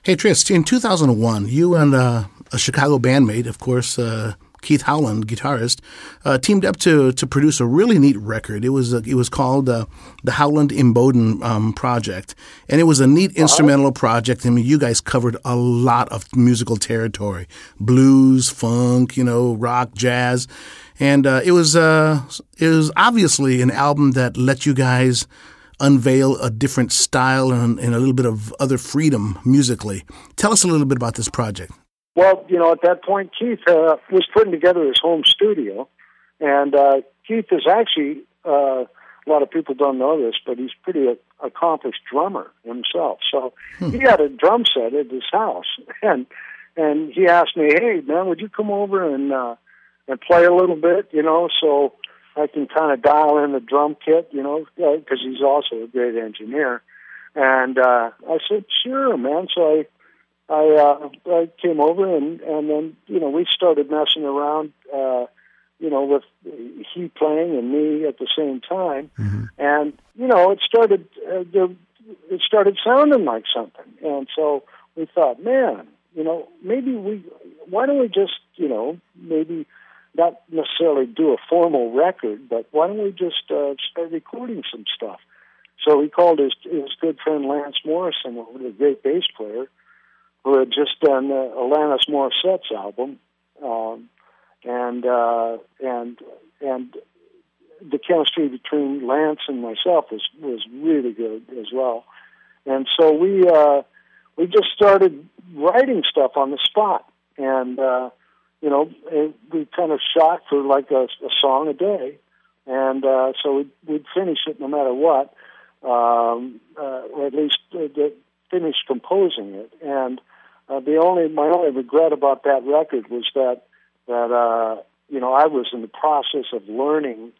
Hey, Trist, in 2001, you and uh, a Chicago bandmate, of course, uh, Keith Howland, guitarist, uh, teamed up to to produce a really neat record. It was it was called uh, the Howland Imboden um, Project, and it was a neat instrumental project. I mean, you guys covered a lot of musical territory: blues, funk, you know, rock, jazz, and uh, it was uh, it was obviously an album that let you guys unveil a different style and, and, a little bit of other freedom musically. Tell us a little bit about this project. Well, you know, at that point, Keith uh, was putting together his home studio, and uh, Keith is actually uh, a lot of people don't know this, but he's pretty a, accomplished drummer himself. So hmm. he had a drum set at his house, and and he asked me, "Hey, man, would you come over and uh, and play a little bit?" You know, so I can kind of dial in the drum kit, you know, because he's also a great engineer. And uh, I said, "Sure, man." So I I, uh, I came over and and then you know we started messing around. Uh, you know, with he playing and me at the same time, mm-hmm. and you know, it started uh, the, it started sounding like something, and so we thought, man, you know, maybe we, why don't we just, you know, maybe not necessarily do a formal record, but why don't we just uh, start recording some stuff? So he called his his good friend Lance Morrison, who was a great bass player, who had just done uh, Alanis Morissette's album, um, and uh, and and the chemistry between Lance and myself was was really good as well. And so we uh, we just started writing stuff on the spot, and uh, you know we kind of shot for like a, a song a day, and uh, so we'd, we'd finish it no matter what, um, uh, or at least uh, finish composing it. And uh, the only my only regret about that record was that that uh, you know I was in the process of learning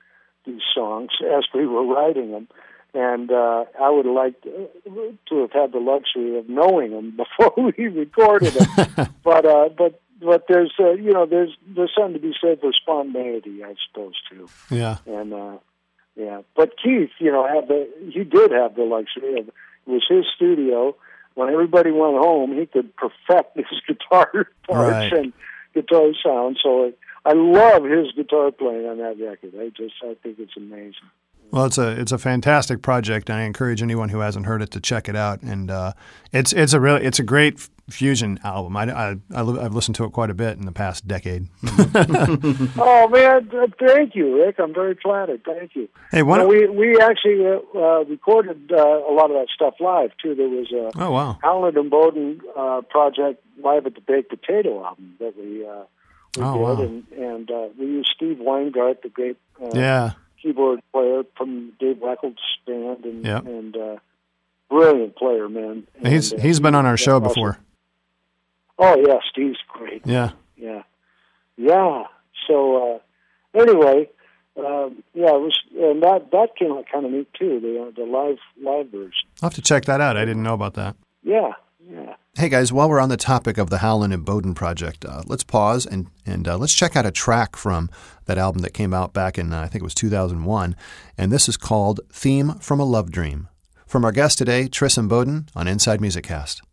these songs as we were writing them, and uh, I would like to, to have had the luxury of knowing them before we recorded them. but uh, but but there's uh, you know there's there's something to be said for spontaneity, I suppose too. Yeah. And uh, yeah, but Keith, you know, had the he did have the luxury of it was his studio. When everybody went home, he could perfect his guitar parts right. and guitar sound. So I love his guitar playing on that record. I just I think it's amazing. Well, it's a it's a fantastic project, and I encourage anyone who hasn't heard it to check it out. And uh, it's it's a really it's a great fusion album. I, I, I have listened to it quite a bit in the past decade. oh man, thank you, Rick. I'm very flattered. Thank you. Hey, one we we actually uh, uh, recorded uh, a lot of that stuff live too. There was a oh wow Howland Imboden uh, project live at the Baked Potato album that we. Uh, we oh, did, wow. and, and uh, we used Steve Weingart, the great yeah keyboard player from Dave Weckl band, and yep. and uh, brilliant player, man. And, he's uh, he's been on our show awesome. Oh yeah, Steve's great. Yeah, yeah, yeah. So uh, anyway, um, yeah, it was, and that that came out kind of neat too. The uh, the live live version. I'll have to check that out. I didn't know about that. Yeah, yeah. Hey guys, while we're on the topic of the Howland Imboden project, uh, let's pause and and uh, let's check out a track from that album that came out back in uh, I think it was 2001, and this is called "Theme from a Love Dream." From our guest today, Tris Imboden on Inside Music Cast.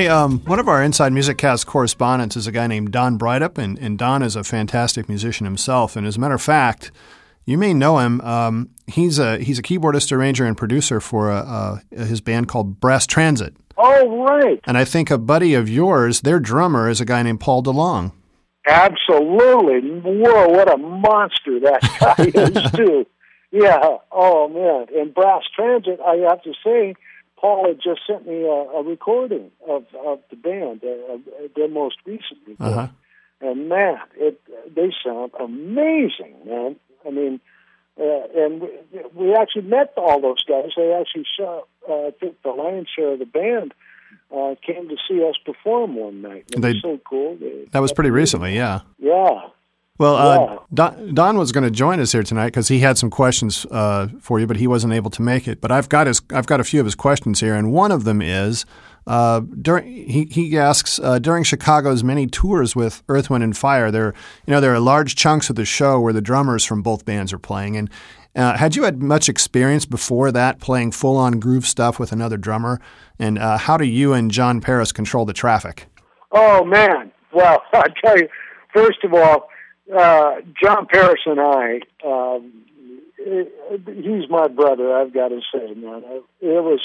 Hey, um, one of our Inside Music Cast correspondents is a guy named Don Breithaupt, and, and Don is a fantastic musician himself. And as a matter of fact, you may know him. Um, he's a he's a keyboardist, arranger, and producer for uh, uh, his band called Brass Transit. Oh, right. And I think a buddy of yours, their drummer, is a guy named Paul DeLong. Absolutely. Whoa, what a monster that guy is, too. Yeah. Oh, man. And Brass Transit, I have to say, Paul had just sent me a, a recording of, of the band, uh, their most recent recording. Uh-huh. And man, it they sound amazing, man. I mean, uh, and we, we actually met all those guys. They actually saw, uh, I think, the lion's share of the band uh, came to see us perform one night. It they, was so cool. They, that was pretty recently, yeah. Yeah. Well, uh, Don, Don, was going to join us here tonight because he had some questions uh, for you, but he wasn't able to make it. But I've got his, I've got a few of his questions here, and one of them is, uh, during he, he asks uh, during Chicago's many tours with Earth, Wind, and Fire, there you know there are large chunks of the show where the drummers from both bands are playing. And uh, had you had much experience before that playing full on groove stuff with another drummer? And uh, how do you and John Paris control the traffic? Oh man, well I tell you, first of all uh, John Paris and I, um, he's my brother. I've got to say, man, it was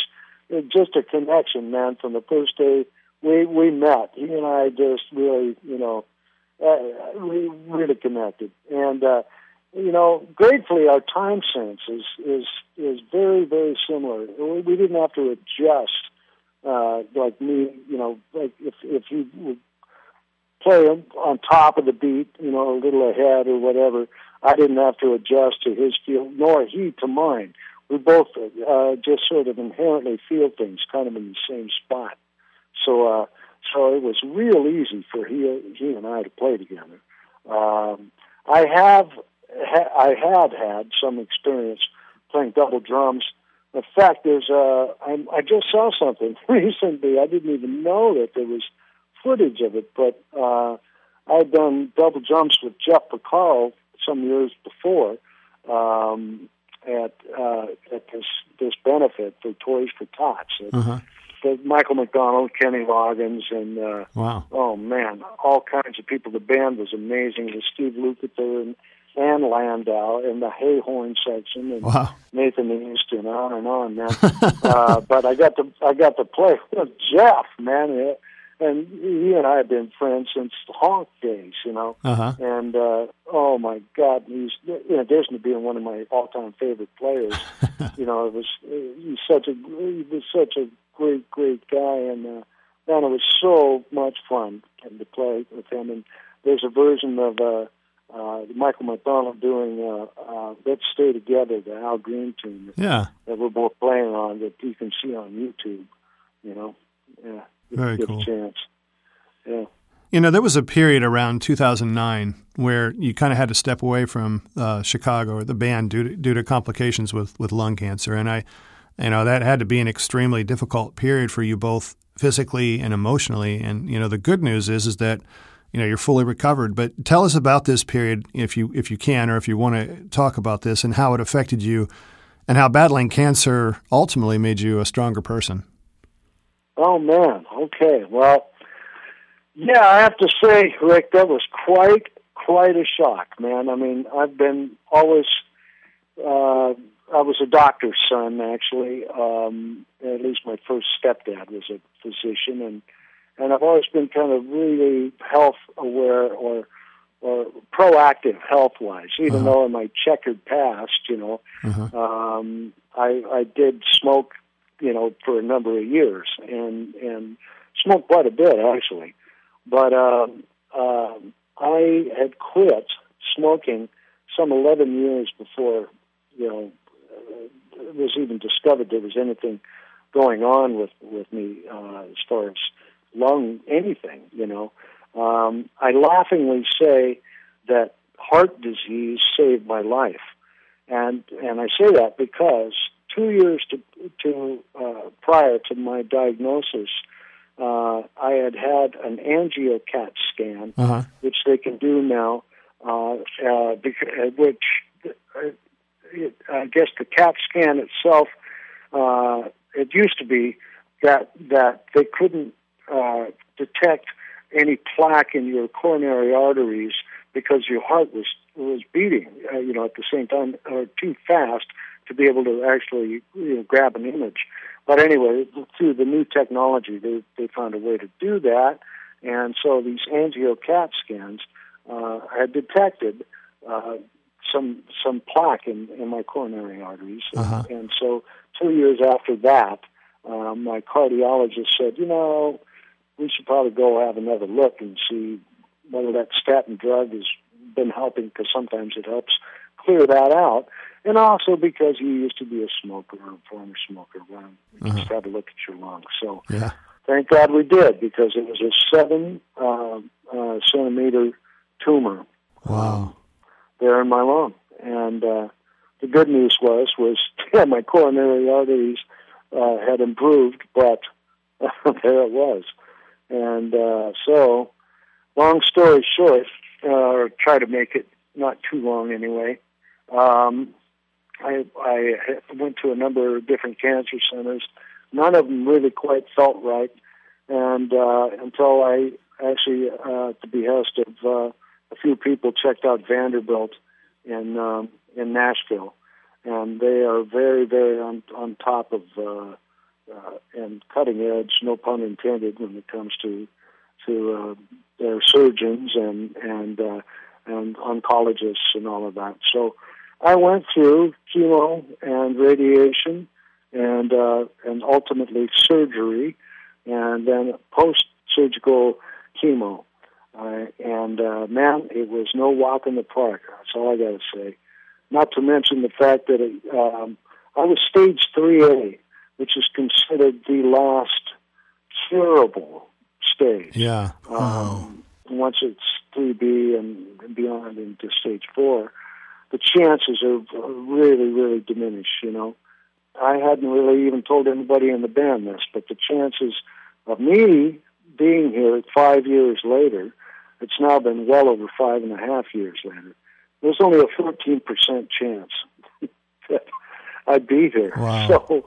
just a connection, man. From the first day we we met, he and I just really, you know, uh, we really connected, and uh, you know, gratefully, our time sense is is is very very similar. We, didn't have to adjust. Uh, like me, you know, like if if you play on top of the beat, you know, a little ahead or whatever. I didn't have to adjust to his feel, nor he to mine. We both uh, just sort of inherently feel things kind of in the same spot. So, uh, so it was real easy for he he and I to play together. Um, I have ha- I had had some experience playing double drums. The fact is, uh, I, I just saw something recently. I didn't even know that there was footage of it, but uh, I'd done double jumps with Jeff Porcaro some years before um, at uh, at this this benefit for Toys for Tots. Uh-huh. Michael McDonald, Kenny Loggins, and uh, wow, oh man, all kinds of people. The band was amazing. With Steve Lukather and Ann Landau in the hay horn section, and wow. Nathan Easton, on and on, man. uh, but I got to I got to play with Jeff, man. It, and he and I have been friends since the honk days, you know. Uh-huh. And uh, oh my God, he's in addition to being one of my all-time favorite players. you know, it was he's such a he was such a great, great guy, and uh, man, it was so much fun getting to play with him. And there's a version of uh, uh, Michael McDonald doing uh, uh, "Let's Stay Together," the Al Green tune. Yeah, that we're both playing on that you can see on YouTube. You know, yeah. Very cool. chance. Yeah. You know, there was a period around 2009 where you kind of had to step away from uh, Chicago or the band due to, due to complications with, with lung cancer, and I, you know, that had to be an extremely difficult period for you both physically and emotionally. And you know, the good news is is that you know you're fully recovered. But tell us about this period, if you if you can, or if you want to talk about this, and how it affected you, and how battling cancer ultimately made you a stronger person. Oh man. Okay. Well, yeah, I have to say, Rick, that was quite quite a shock, man. I mean, I've been always. Uh, I was a doctor's son, actually. Um, at least my first stepdad was a physician, and and I've always been kind of really health aware or or proactive health wise. Even uh-huh. though in my checkered past, you know, uh-huh. um, I I did smoke you know, for a number of years and and smoked quite a bit actually. But um, uh, I had quit smoking some 11 years before you know it was even discovered there was anything going on with with me uh, as far as lung anything. You know, um, I laughingly say that heart disease saved my life, and and I say that because two years to, to uh, prior to my diagnosis, uh, I had had an angiocat scan, uh-huh. which they can do now, uh, uh, because, uh, which uh, it, I guess the CAT scan itself, uh, it used to be that that they couldn't uh, detect any plaque in your coronary arteries because your heart was was beating, uh, you know, at the same time or too fast to be able to actually you know, grab an image. But anyway, through the new technology, they they found a way to do that, and so these angio CAT scans uh, had detected uh, some some plaque in, in my coronary arteries, uh-huh. and, and so two years after that, uh, my cardiologist said, you know, we should probably go have another look and see whether that statin drug has been helping because sometimes it helps clear that out. And also because you used to be a smoker or a former smoker, when you uh-huh. just had to look at your lungs. So yeah. thank God we did because it was a seven uh, uh, centimeter tumor. Wow. there in my lung, and uh, the good news was was yeah, my coronary arteries uh, had improved, but there it was. And uh, so, long story short, uh, or try to make it not too long anyway. Um, I, I went to a number of different cancer centers. None of them really quite felt right, and uh, until I actually, uh, at the behest of uh, a few people, checked out Vanderbilt in um, in Nashville, and they are very, very on on top of uh, uh, and cutting edge, no pun intended, when it comes to to uh, their surgeons and and uh, and oncologists and all of that. So I went through chemo and radiation and uh, and ultimately surgery, and then post surgical chemo. Uh, and uh, man, it was no walk in the park. That's all I got to say. Not to mention the fact that it, um, I was stage 3A, which is considered the last curable stage. Yeah. Um, once it's 3B and beyond into stage 4, the chances are really, really diminished, you know. I hadn't really even told anybody in the band this, but the chances of me being here five years later, it's now been well over five and a half years later, there's only a 14% chance that I'd be here. Wow.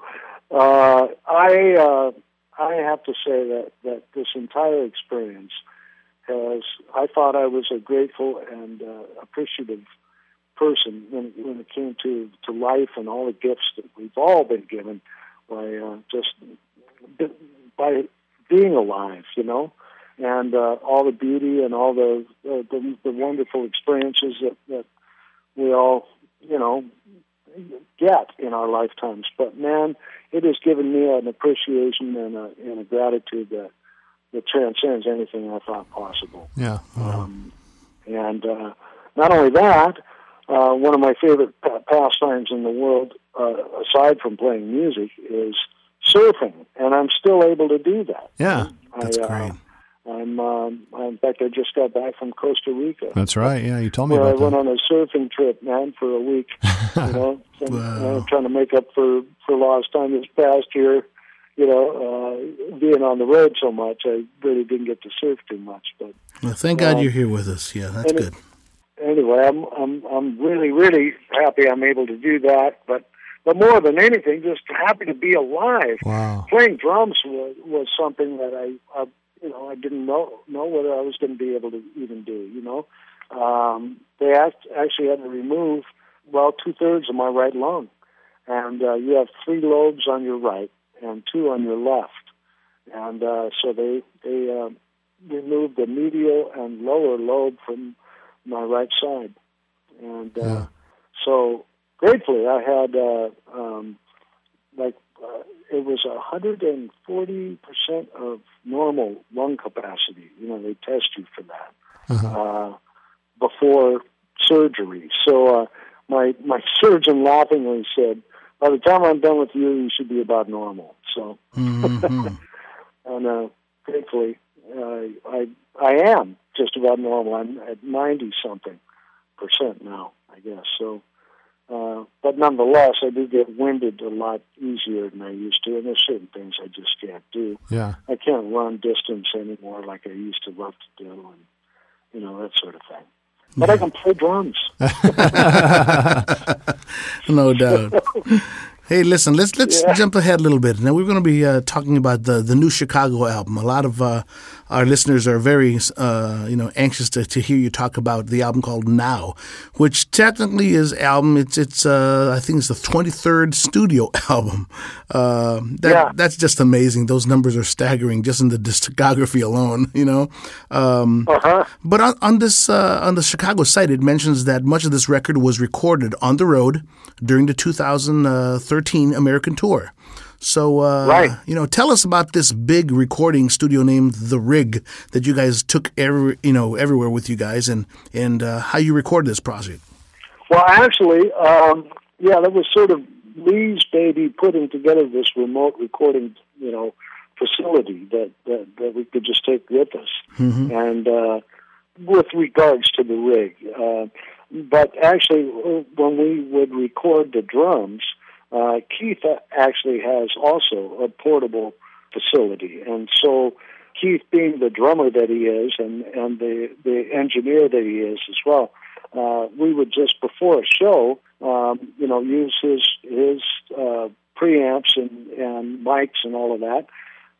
So uh, I uh, I have to say that that this entire experience has I thought I was a grateful and uh, appreciative person when when it came to to life and all the gifts that we've all been given by uh, just by being alive, you know, and uh, all the beauty and all the, uh, the the wonderful experiences that that we all you know get in our lifetimes. But man, it has given me an appreciation and a, and a gratitude that that transcends anything I thought possible. Yeah. Um, and uh, not only that, uh, one of my favorite pastimes in the world, uh, aside from playing music, is surfing, and I'm still able to do that. Yeah, that's I, uh, great. I'm, um, in fact, I just got back from Costa Rica. That's right. Yeah, you told me where about I went on a surfing trip, man, for a week. You know, and, Wow. uh, trying to make up for for lost time this past year. You know, uh, being on the road so much, I really didn't get to surf too much. But Well, thank God you're here with us. Yeah, that's and it- good. Anyway, I'm I'm I'm really really happy I'm able to do that. But but more than anything, just happy to be alive. Wow. Playing drums was was something that I, I you know I didn't know know whether I was going to be able to even do. You know, um, they act, actually had to remove well two thirds of my right lung, and uh, you have three lobes on your right and two on your left, and uh, so they they uh, removed the medial and lower lobe from my right side, and uh, Yeah. so gratefully I had uh, um, like uh, it was a hundred and forty percent of normal lung capacity. You know, they test you for that Uh-huh. uh, before surgery. So uh, my my surgeon laughingly said, "By the time I'm done with you, you should be about normal." So, Mhm. and uh, gratefully, uh, I I am just about normal. I'm at ninety something percent now, I guess. So. Uh, but nonetheless, I do get winded a lot easier than I used to, and there's certain things I just can't do. yeah. I can't run distance anymore like I used to love to do, and you know that sort of thing. But I can play drums. no doubt. Hey, listen, let's let's yeah. jump ahead a little bit. Now we're going to be uh, talking about the the new Chicago album. A lot of uh, our listeners are very uh, you know anxious to, to hear you talk about the album called Now, which technically is album. It's it's uh, I think it's the twenty third studio album. Uh, that, yeah. that's just amazing. Those numbers are staggering just in the discography alone. You know, um, uh-huh. but on, on this uh, on the Chicago site, it mentions that much of this record was recorded on the road during the 2013 American tour. So, uh, right. you know, tell us about this big recording studio named The Rig that you guys took every, you know, everywhere with you guys, and and uh, how you recorded this project. Well, actually, um, yeah, that was sort of Lee's baby putting together this remote recording, you know, facility that that, that we could just take with us, mm-hmm. and uh, with regards to the rig. Uh, but actually, when we would record the drums, uh, Keith actually has also a portable facility, and so Keith, being the drummer that he is, and and the the engineer that he is as well, uh, we would just before a show, um, you know, use his his uh, preamps and and mics and all of that,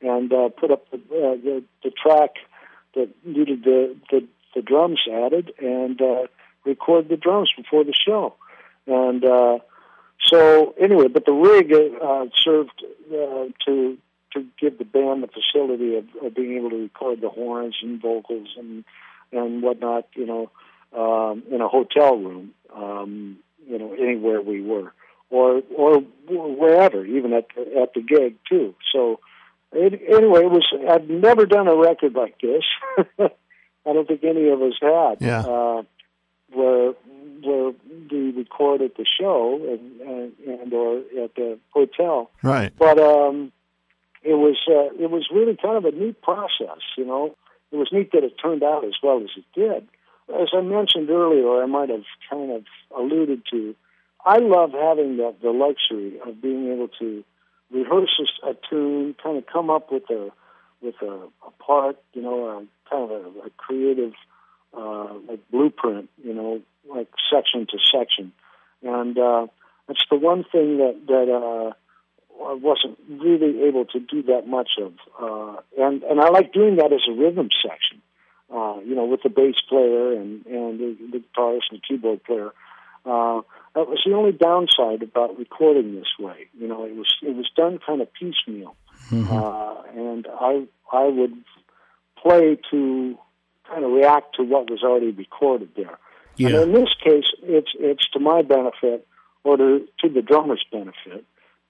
and uh, put up the, uh, the the track that needed the the, the drums added, and uh, record the drums before the show. And uh, so, anyway, but the rig uh, served uh, to to give the band the facility of, of being able to record the horns and vocals and and whatnot, you know, um, in a hotel room, um, you know, anywhere we were, or or wherever, even at the, at the gig too. So, it, anyway, it was I've never done a record like this. I don't think any of us had. Yeah. Uh, where where we record at the show and and, and or at the hotel. Right. But um, it was uh, it was really kind of a neat process. You know, it was neat that it turned out as well as it did. As I mentioned earlier, I might have kind of alluded to. I love having the, the luxury of being able to rehearse a, a tune, kind of come up with a with a, a part, you know, a, kind of a, a creative uh, like blueprint, you know, like section to section. And uh, it's the one thing that that uh, I wasn't really able to do that much of. Uh, and and I like doing that as a rhythm section, uh, you know, with the bass player and and the, the guitarist and the keyboard player. Uh, that was the only downside about recording this way. You know, it was it was done kind of piecemeal, mm-hmm. uh, and I I would play to kind of react to what was already recorded there. Yeah. And in this case, it's it's to my benefit or to, to the drummer's benefit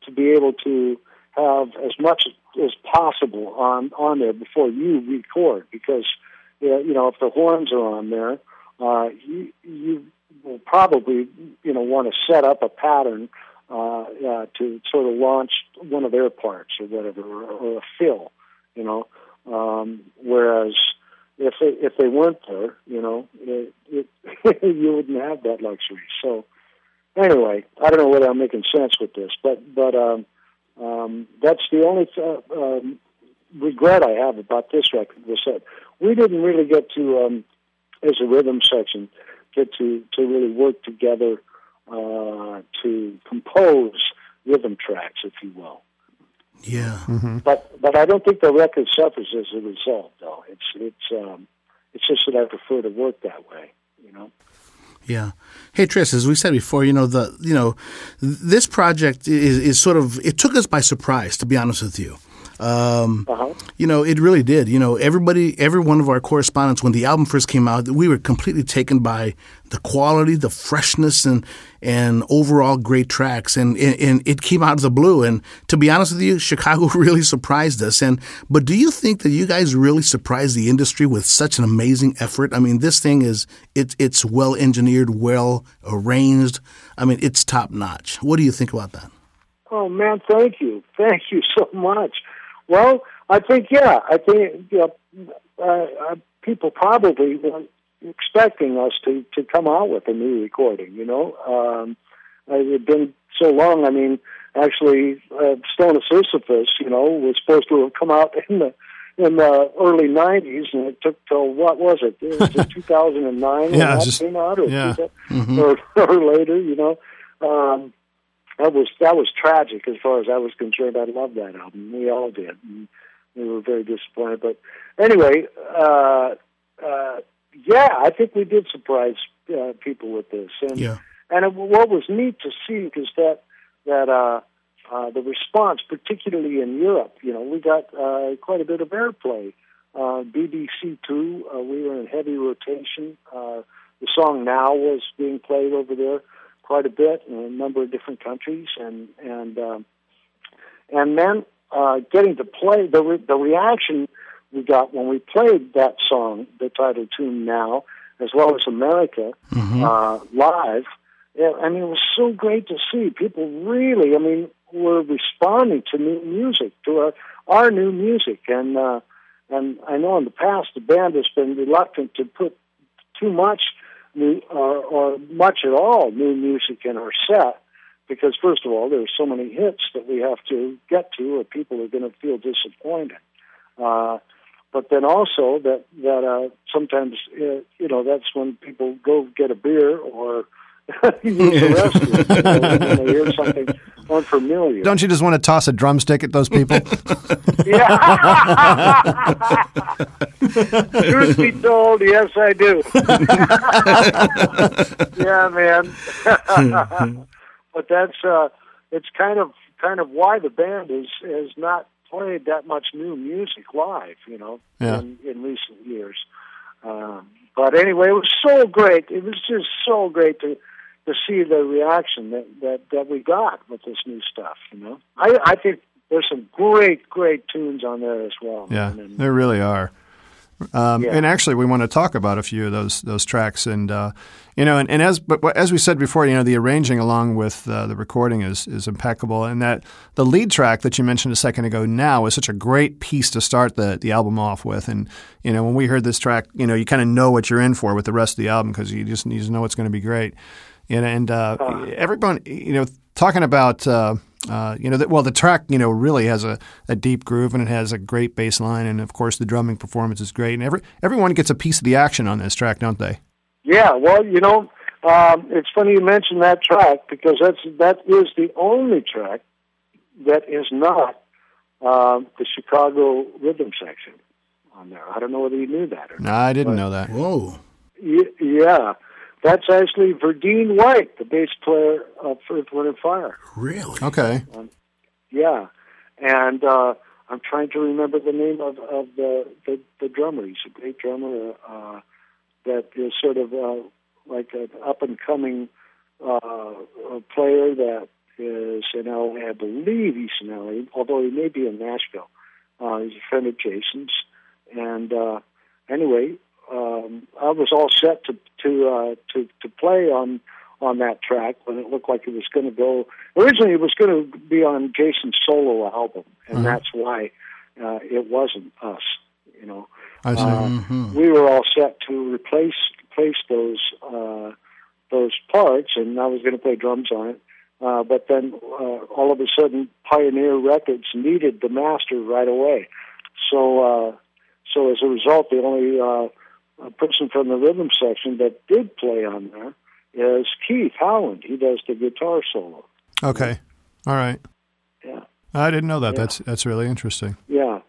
to be able to have as much as possible on on there before you record because you know if the horns are on there, uh, you you will probably you know want to set up a pattern uh, uh, to sort of launch one of their parts or whatever or, or a fill, you know. Um, whereas if they, if they weren't there, you know, it, it, you wouldn't have that luxury. So anyway, I don't know whether I'm making sense with this, but but um, um, that's the only th- um, regret I have about this record was that we didn't really get to, um, as a rhythm section, get to to really work together uh, to compose rhythm tracks, if you will. Yeah. Mm-hmm. But but I don't think the record suffers as a result, though. It's it's um, it's just that I prefer to work that way. You know. Yeah. Hey, Tris, as we said before, you know the you know this project is, is sort of it took us by surprise, to be honest with you. Um, uh-huh. You know, it really did. You know, everybody, every one of our correspondents, when the album first came out, we were completely taken by the quality, the freshness, and and overall great tracks. And, and, and it came out of the blue. And to be honest with you, Chicago really surprised us. And but do you think that you guys really surprised the industry with such an amazing effort? I mean, this thing is it, it's well engineered, well arranged. I mean, it's top notch. What do you think about that? Oh man, thank you, thank you so much. Well, I think yeah, I think you know, uh, uh, people probably were expecting us to to come out with a new recording. You know, um, it had been so long. I mean, actually, uh, Stone of Sisyphus, you know, was supposed to have come out in the in the early '90s, and it took till what was it? It was 2009 yeah, when just, that came out, or, yeah. mm-hmm. or, or later, you know. Um, that was that was tragic as far as I was concerned. I loved that album. We all did. And we were very disappointed. But anyway, uh, uh, yeah, I think we did surprise uh, people with this. And, yeah. And it, what was neat to see is that that uh, uh, the response, particularly in Europe, you know, we got uh, quite a bit of airplay. Uh, BBC Two, uh, we were in heavy rotation. Uh, the song "Now" was being played over there quite a bit in a number of different countries, and and um, and then uh, getting to play the re- the reaction we got when we played that song, the title tune "Now," as well as America mm-hmm. uh, live. Yeah, I mean, it was so great to see people really. I mean, were responding to new music, to our, our new music, and uh, and I know in the past the band has been reluctant to put too much new or, or much at all new music in our set because first of all there's so many hits that we have to get to or people are going to feel disappointed. Uh, but then also that that uh, sometimes uh, you know that's when people go get a beer or use the restroom when they hear something unfamiliar. Don't you just want to toss a drumstick at those people? yeah. Truth be told, yes, I do. yeah, man. but that's uh, it's kind of kind of why the band is is not played that much new music live, you know, yeah. in, in recent years. Um, but anyway, it was so great. It was just so great to to see the reaction that that that we got with this new stuff. You know, I I think there's some great great tunes on there as well. Yeah, and, there really are. Um, yeah. And actually, we want to talk about a few of those those tracks, and uh, you know, and, and, as but as we said before, you know, the arranging along with uh, the recording is is impeccable, and that the lead track that you mentioned a second ago now is such a great piece to start the the album off with, and you know, when we heard this track, you know, you kind of know what you're in for with the rest of the album because you just need to know it's going to be great, and and uh, uh. everyone, you know, talking about. Uh, uh, you know, the, well, the track, you know, really has a, a deep groove and it has a great bass line, and of course, the drumming performance is great. And every everyone gets a piece of the action on this track, don't they? Yeah. Well, you know, um, it's funny you mention that track because that's that is the only track that is not uh, the Chicago rhythm section on there. I don't know whether you knew that or not. No, I didn't know that. Whoa. Y- yeah. That's actually Verdine White, the bass player of Earth, Wind, and Fire. Really? Okay. Um, yeah, and uh, I'm trying to remember the name of, of the, the the drummer. He's a great drummer uh, that is sort of uh, like an up and coming uh, player that is in LA. I believe he's in LA, although he may be in Nashville. Uh, he's a friend of Jason's, and uh, anyway, um, I was all set to to uh, to to play on on that track when it looked like it was going to go. Originally, it was going to be on Jason's solo album, and mm-hmm. that's why uh, it wasn't us. You know. Uh, mm-hmm. we were all set to replace replace those uh, those parts, and I was going to play drums on it. Uh, but then uh, all of a sudden, Pioneer Records needed the master right away. So, uh, so as a result, the only uh, a person from the rhythm section that did play on there is Keith Howland. He does the guitar solo. Okay. All right. Yeah. I didn't know that. Yeah. That's that's really interesting. Yeah.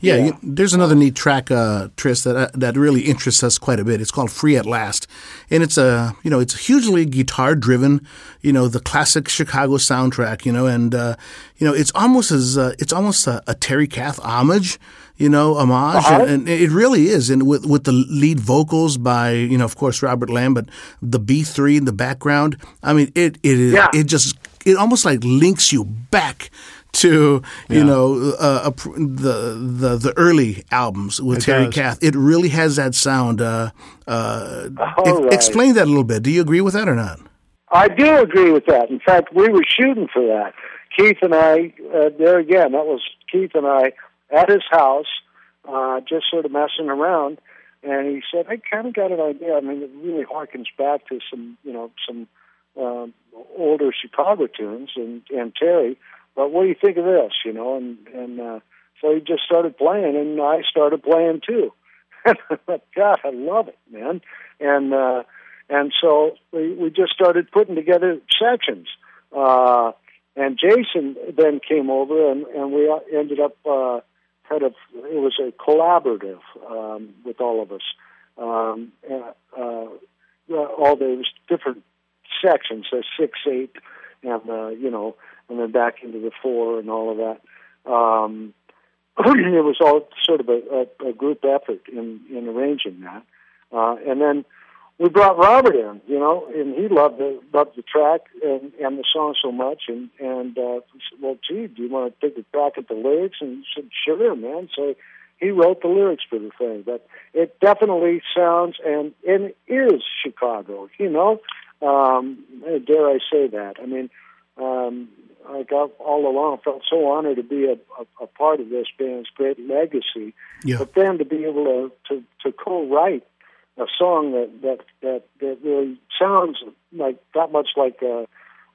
Yeah, yeah. You, there's another neat track, uh, Tris, that uh, that really interests us quite a bit. It's called "Free at Last," and it's a you know it's hugely guitar driven, you know the classic Chicago soundtrack, you know, and uh, you know it's almost as uh, it's almost a, a Terry Kath homage you know, homage, uh-huh. and, and, it really is. And with with the lead vocals by, you know, of course, Robert Lamm, but the B three in the background. I mean, it it is yeah. it just it almost like links you back to you yeah. know uh, the the the early albums with it Terry does. Kath. It really has that sound. Uh, uh, right. Explain that a little bit. Do you agree with that or not? I do agree with that. In fact, we were shooting for that. Keith and I, uh, there again, that was Keith and I at his house, uh, just sort of messing around. And he said, I kind of got an idea. I mean, it really harkens back to some, you know, some um, older Chicago tunes and, and Terry. But what do you think of this? You know, and and uh, so he just started playing, and I started playing too. God, I love it, man. And uh, and so we we just started putting together sections. Uh, and Jason then came over, and and we ended up uh, kind of it was a collaborative um, with all of us. Um, uh, all those different sections, so six, eight, and uh, you know, and then back into the four and all of that. Um, it was all sort of a, a, a group effort in in arranging that, uh, and then we brought Robert in, you know, and he loved the loved the track and and the song so much, and and uh, he said, well, gee, do you want to take a crack at the lyrics? And he said, sure, man. So he wrote the lyrics for the thing, but it definitely sounds and it is Chicago, you know. Um, dare I say that? I mean, um, I got all along felt so honored to be a, a, a part of this band's great legacy, yeah. but then to be able to to, to co-write a song that that that that really sounds like that much like uh,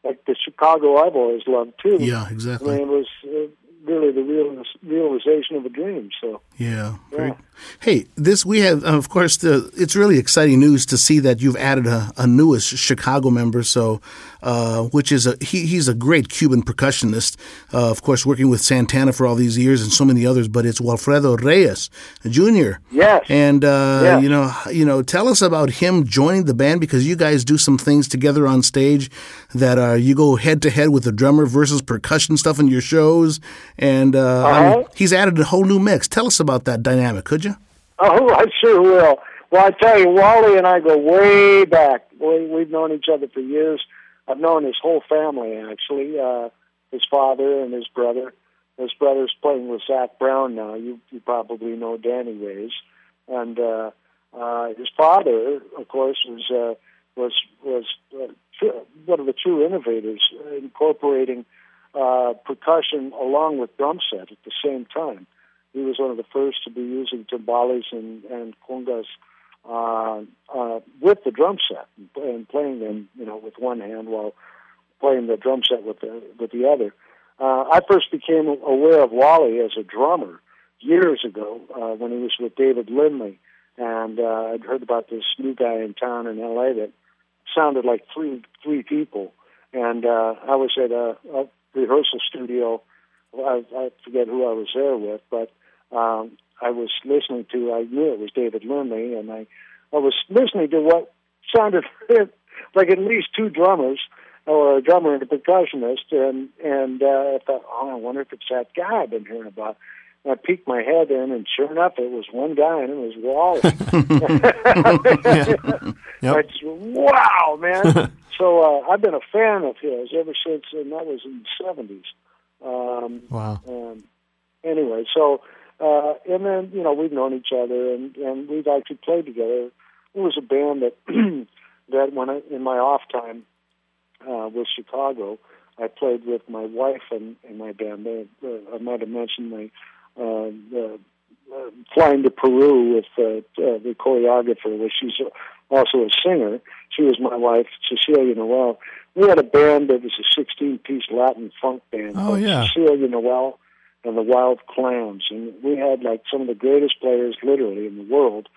like the Chicago I've always loved too. Yeah, exactly. I mean, it was uh, really the real, realization of a dream. So yeah, yeah. Hey, this we have, of course. The it's really exciting news to see that you've added a, a newest Chicago member. So, uh, which is a he, he's a great Cuban percussionist. Uh, of course, working with Santana for all these years and so many others. But it's Walfredo Reyes Jr. Yes, and uh, yes. you know, you know, tell us about him joining the band because you guys do some things together on stage that uh, you go head to head with the drummer versus percussion stuff in your shows, and uh, uh-huh. I mean, he's added a whole new mix. Tell us about that dynamic, could you? Oh, I sure will. Well, I tell you, Wally and I go way back. We, we've known each other for years. I've known his whole family, actually. Uh, his father and his brother. His brother's playing with Zac Brown now. You, you probably know Danny Reyes. And uh, uh, his father, of course, was uh, was was uh, one of the true innovators, incorporating uh, percussion along with drum set at the same time he was one of the first to be using timbales and, and congas uh, uh, with the drum set and, playing them, you know, with one hand while playing the drum set with the with the other. Uh, I first became aware of Wally as a drummer years ago uh, when he was with David Lindley, and uh, I'd heard about this new guy in town in L.A. that sounded like three three people, and uh, I was at a, a rehearsal studio. I, I forget who I was there with, but um, I was listening to, I knew it was David Lindley, and I, I was listening to what sounded like at least two drummers, or a drummer and a percussionist, and and uh, I thought, oh, I wonder if it's that guy I've been hearing about. And I peeked my head in, and sure enough, it was one guy, and it was Wally. yeah. yep. Just, wow, man! so uh, I've been a fan of his ever since, and that was in the seventies. Um, wow. Um, anyway, so uh, and then, you know, we've known each other and, and we've actually played together. It was a band that, that when I, in my off time, uh, with Chicago, I played with my wife and, and my band. They, uh, I might have mentioned my, uh, the, uh, flying to Peru with uh, uh, the choreographer, which she's also a singer. She was my wife, Cecilia Noel. We had a band that was a 16-piece Latin funk band. Oh yeah, Cecilia Noel and the Wild Clams, and we had like some of the greatest players, literally in the world,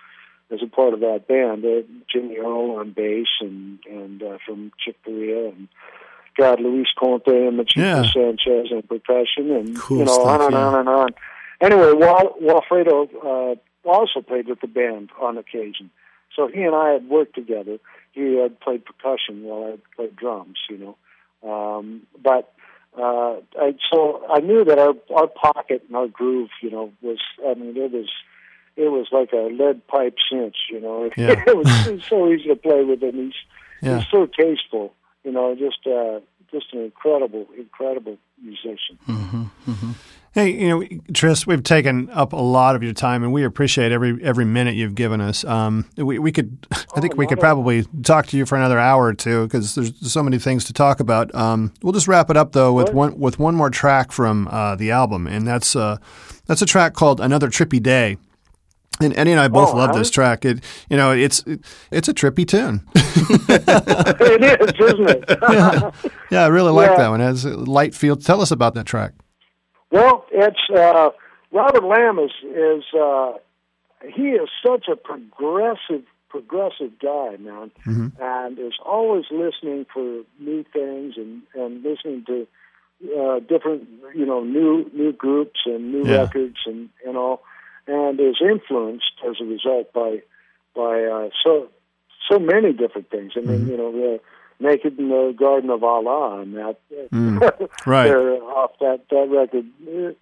as a part of that band. Uh, Jimmy Earl on bass, and and uh, from Chick Corea, and God, Luis Conte and Machito yeah. Sanchez and percussion, and cool you know stuff, on and yeah. on and on. Anyway, Wal- Walfredo uh, also played with the band on occasion, so he and I had worked together. He had played percussion while I played drums, you know. Um, but uh, I, so I knew that our our pocket and our groove, you know, was I mean it was it was like a lead pipe cinch, you know. Yeah. it, was, it was so easy to play with him. He's Yeah. he's so tasteful, you know, just uh, just an incredible, incredible musician. Hey, you know, Tris, we've taken up a lot of your time, and we appreciate every every minute you've given us. Um, we we could, I think, we could probably talk to you for another hour or two because there's so many things to talk about. Um, we'll just wrap it up though with one with one more track from uh, the album, and that's uh, that's a track called "Another Trippy Day." And Eddie and I both Oh, love huh? this track. It, you know, it's it's a trippy tune. it is, isn't it? yeah, I really like Yeah. that one. It has a light feel. Tell us about that track. Well, it's uh, Robert Lamm is is uh, he is such a progressive progressive guy, man, and is always listening for new things and and listening to uh, different, you know, new new groups and new yeah. records and and all, and is influenced as a result by by uh, so so many different things. I mean, mm-hmm. you know, the Naked in the Garden of Allah, and that mm, right they're off that that record,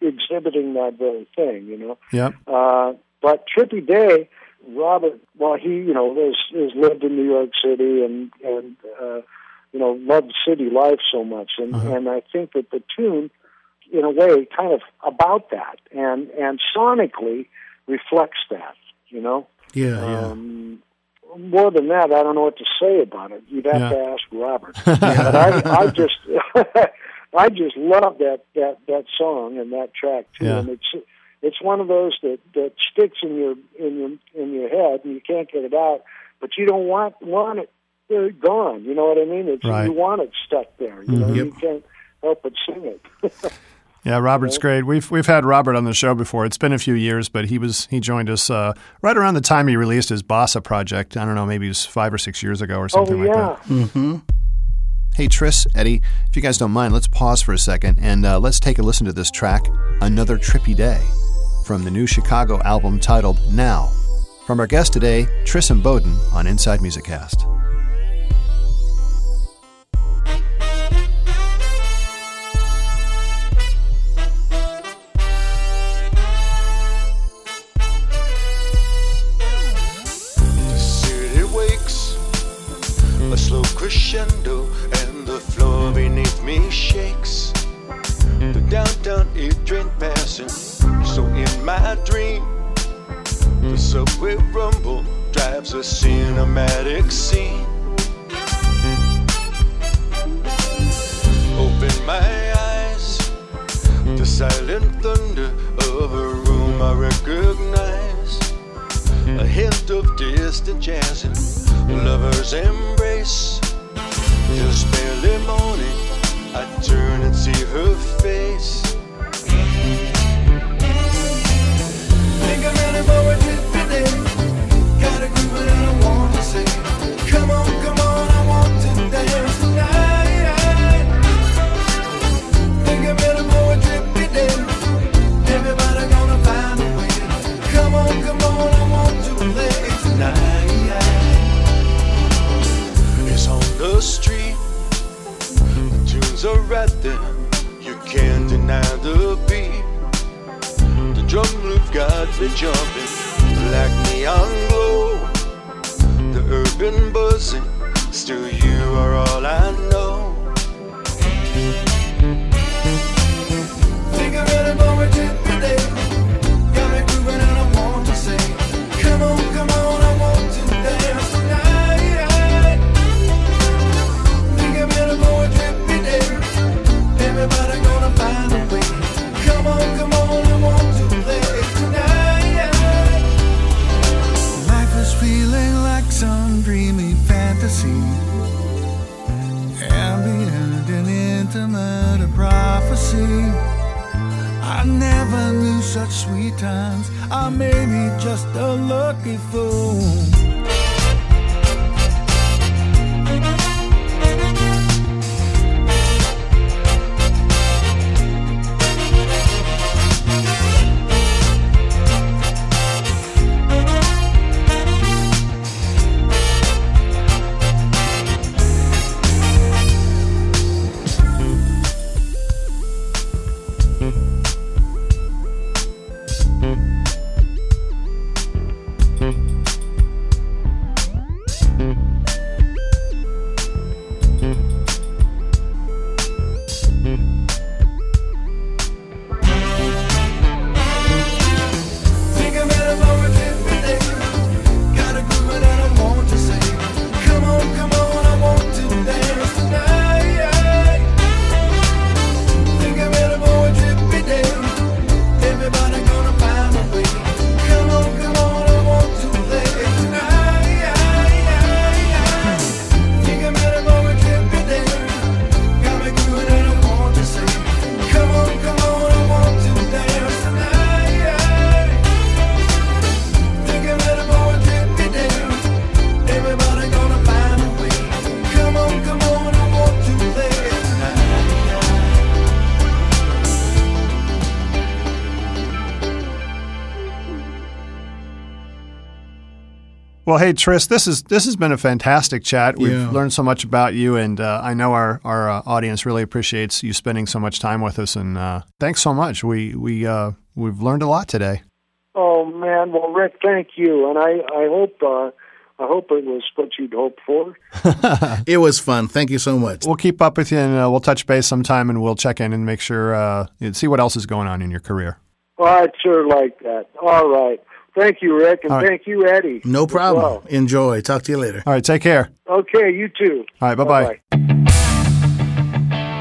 exhibiting that very thing. You know. Yeah. Uh, but Trippy Day, Robert, well, he you know has, has lived in New York City and and uh, you know loved city life so much, and uh-huh. and I think that the tune, in a way, kind of about that, and and sonically reflects that. You know. Yeah. Um, yeah more than that, I don't know what to say about it. You'd have yeah. to ask Robert. but I, I just, I just love that that that song and that track too. Yeah. And it's it's one of those that that sticks in your in your in your head, and you can't get it out. But you don't want want it uh, gone. You know what I mean? It's right. you want it stuck there. You know, mm-hmm. you can't help but sing it. Yeah, Robert's great. We've we've had Robert on the show before. It's been a few years, but he was he joined us uh, right around the time he released his Bossa project. I don't know, maybe it was five or six years ago or something oh, yeah. like that. Mm-hmm. Hey, Tris, Eddie, if you guys don't mind, let's pause for a second and uh, let's take a listen to this track, "Another Trippy Day," from the new Chicago album titled "Now." From our guest today, Tris Imboden on Inside Music Cast. Crescendo and the floor beneath me shakes. The downtown is train passing, so in my dream, the subway rumble drives a cinematic scene. Open my eyes, the silent thunder of a room I recognize. A hint of distant jazz and lovers embrace. Just barely morning, I turn and see her face. Think I'm ready for a trip today. Got a groove and I want to drums are right there. You can't deny the beat. The drum loop got me jumping like neon glow. The urban buzzing, still you are all I know. Such sweet times. I may be just a lucky fool. Well, hey Tris, this is this has been a fantastic chat. We've Yeah. learned so much about you, and uh, I know our our uh, audience really appreciates you spending so much time with us. And uh, thanks so much. We we uh, we've learned a lot today. Oh man, well Rick, thank you, and I I hope uh, I hope it was what you'd hoped for. It was fun. Thank you so much. We'll keep up with you, and uh, we'll touch base sometime, and we'll check in and make sure uh, see what else is going on in your career. Well, I'd sure like that. All right, thank you, Rick, and All right. thank you, Eddie. No problem. well. Enjoy. Talk to you later. All right, take care. Okay, you too. All right, bye-bye.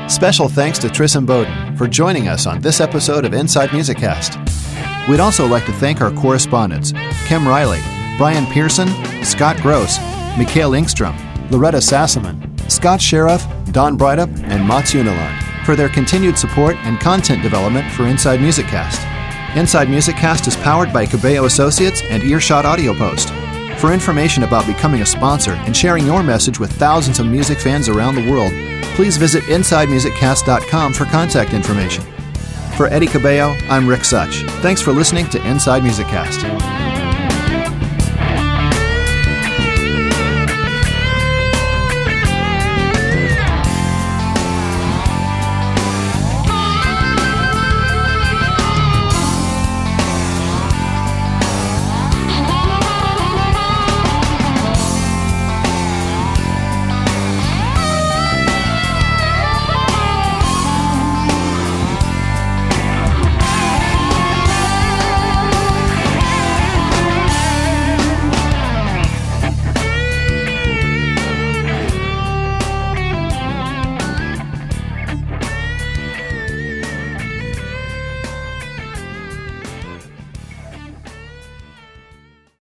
Special thanks to Tris Imboden for joining us on this episode of Inside Music Cast. We'd also like to thank our correspondents Kim Riley, Brian Pearson, Scott Gross, Mikhail Ingstrom, Loretta Sassaman, Scott Sheriff, Don Breithaupt, and Mats Unilarn for their continued support and content development for Inside Music Cast. Inside Music Cast is powered by Cabello Associates and Earshot Audio Post. For information about becoming a sponsor and sharing your message with thousands of music fans around the world, please visit InsideMusicCast.com for contact information. For Eddie Cabello, I'm Rick Such. Thanks for listening to Inside Music Cast.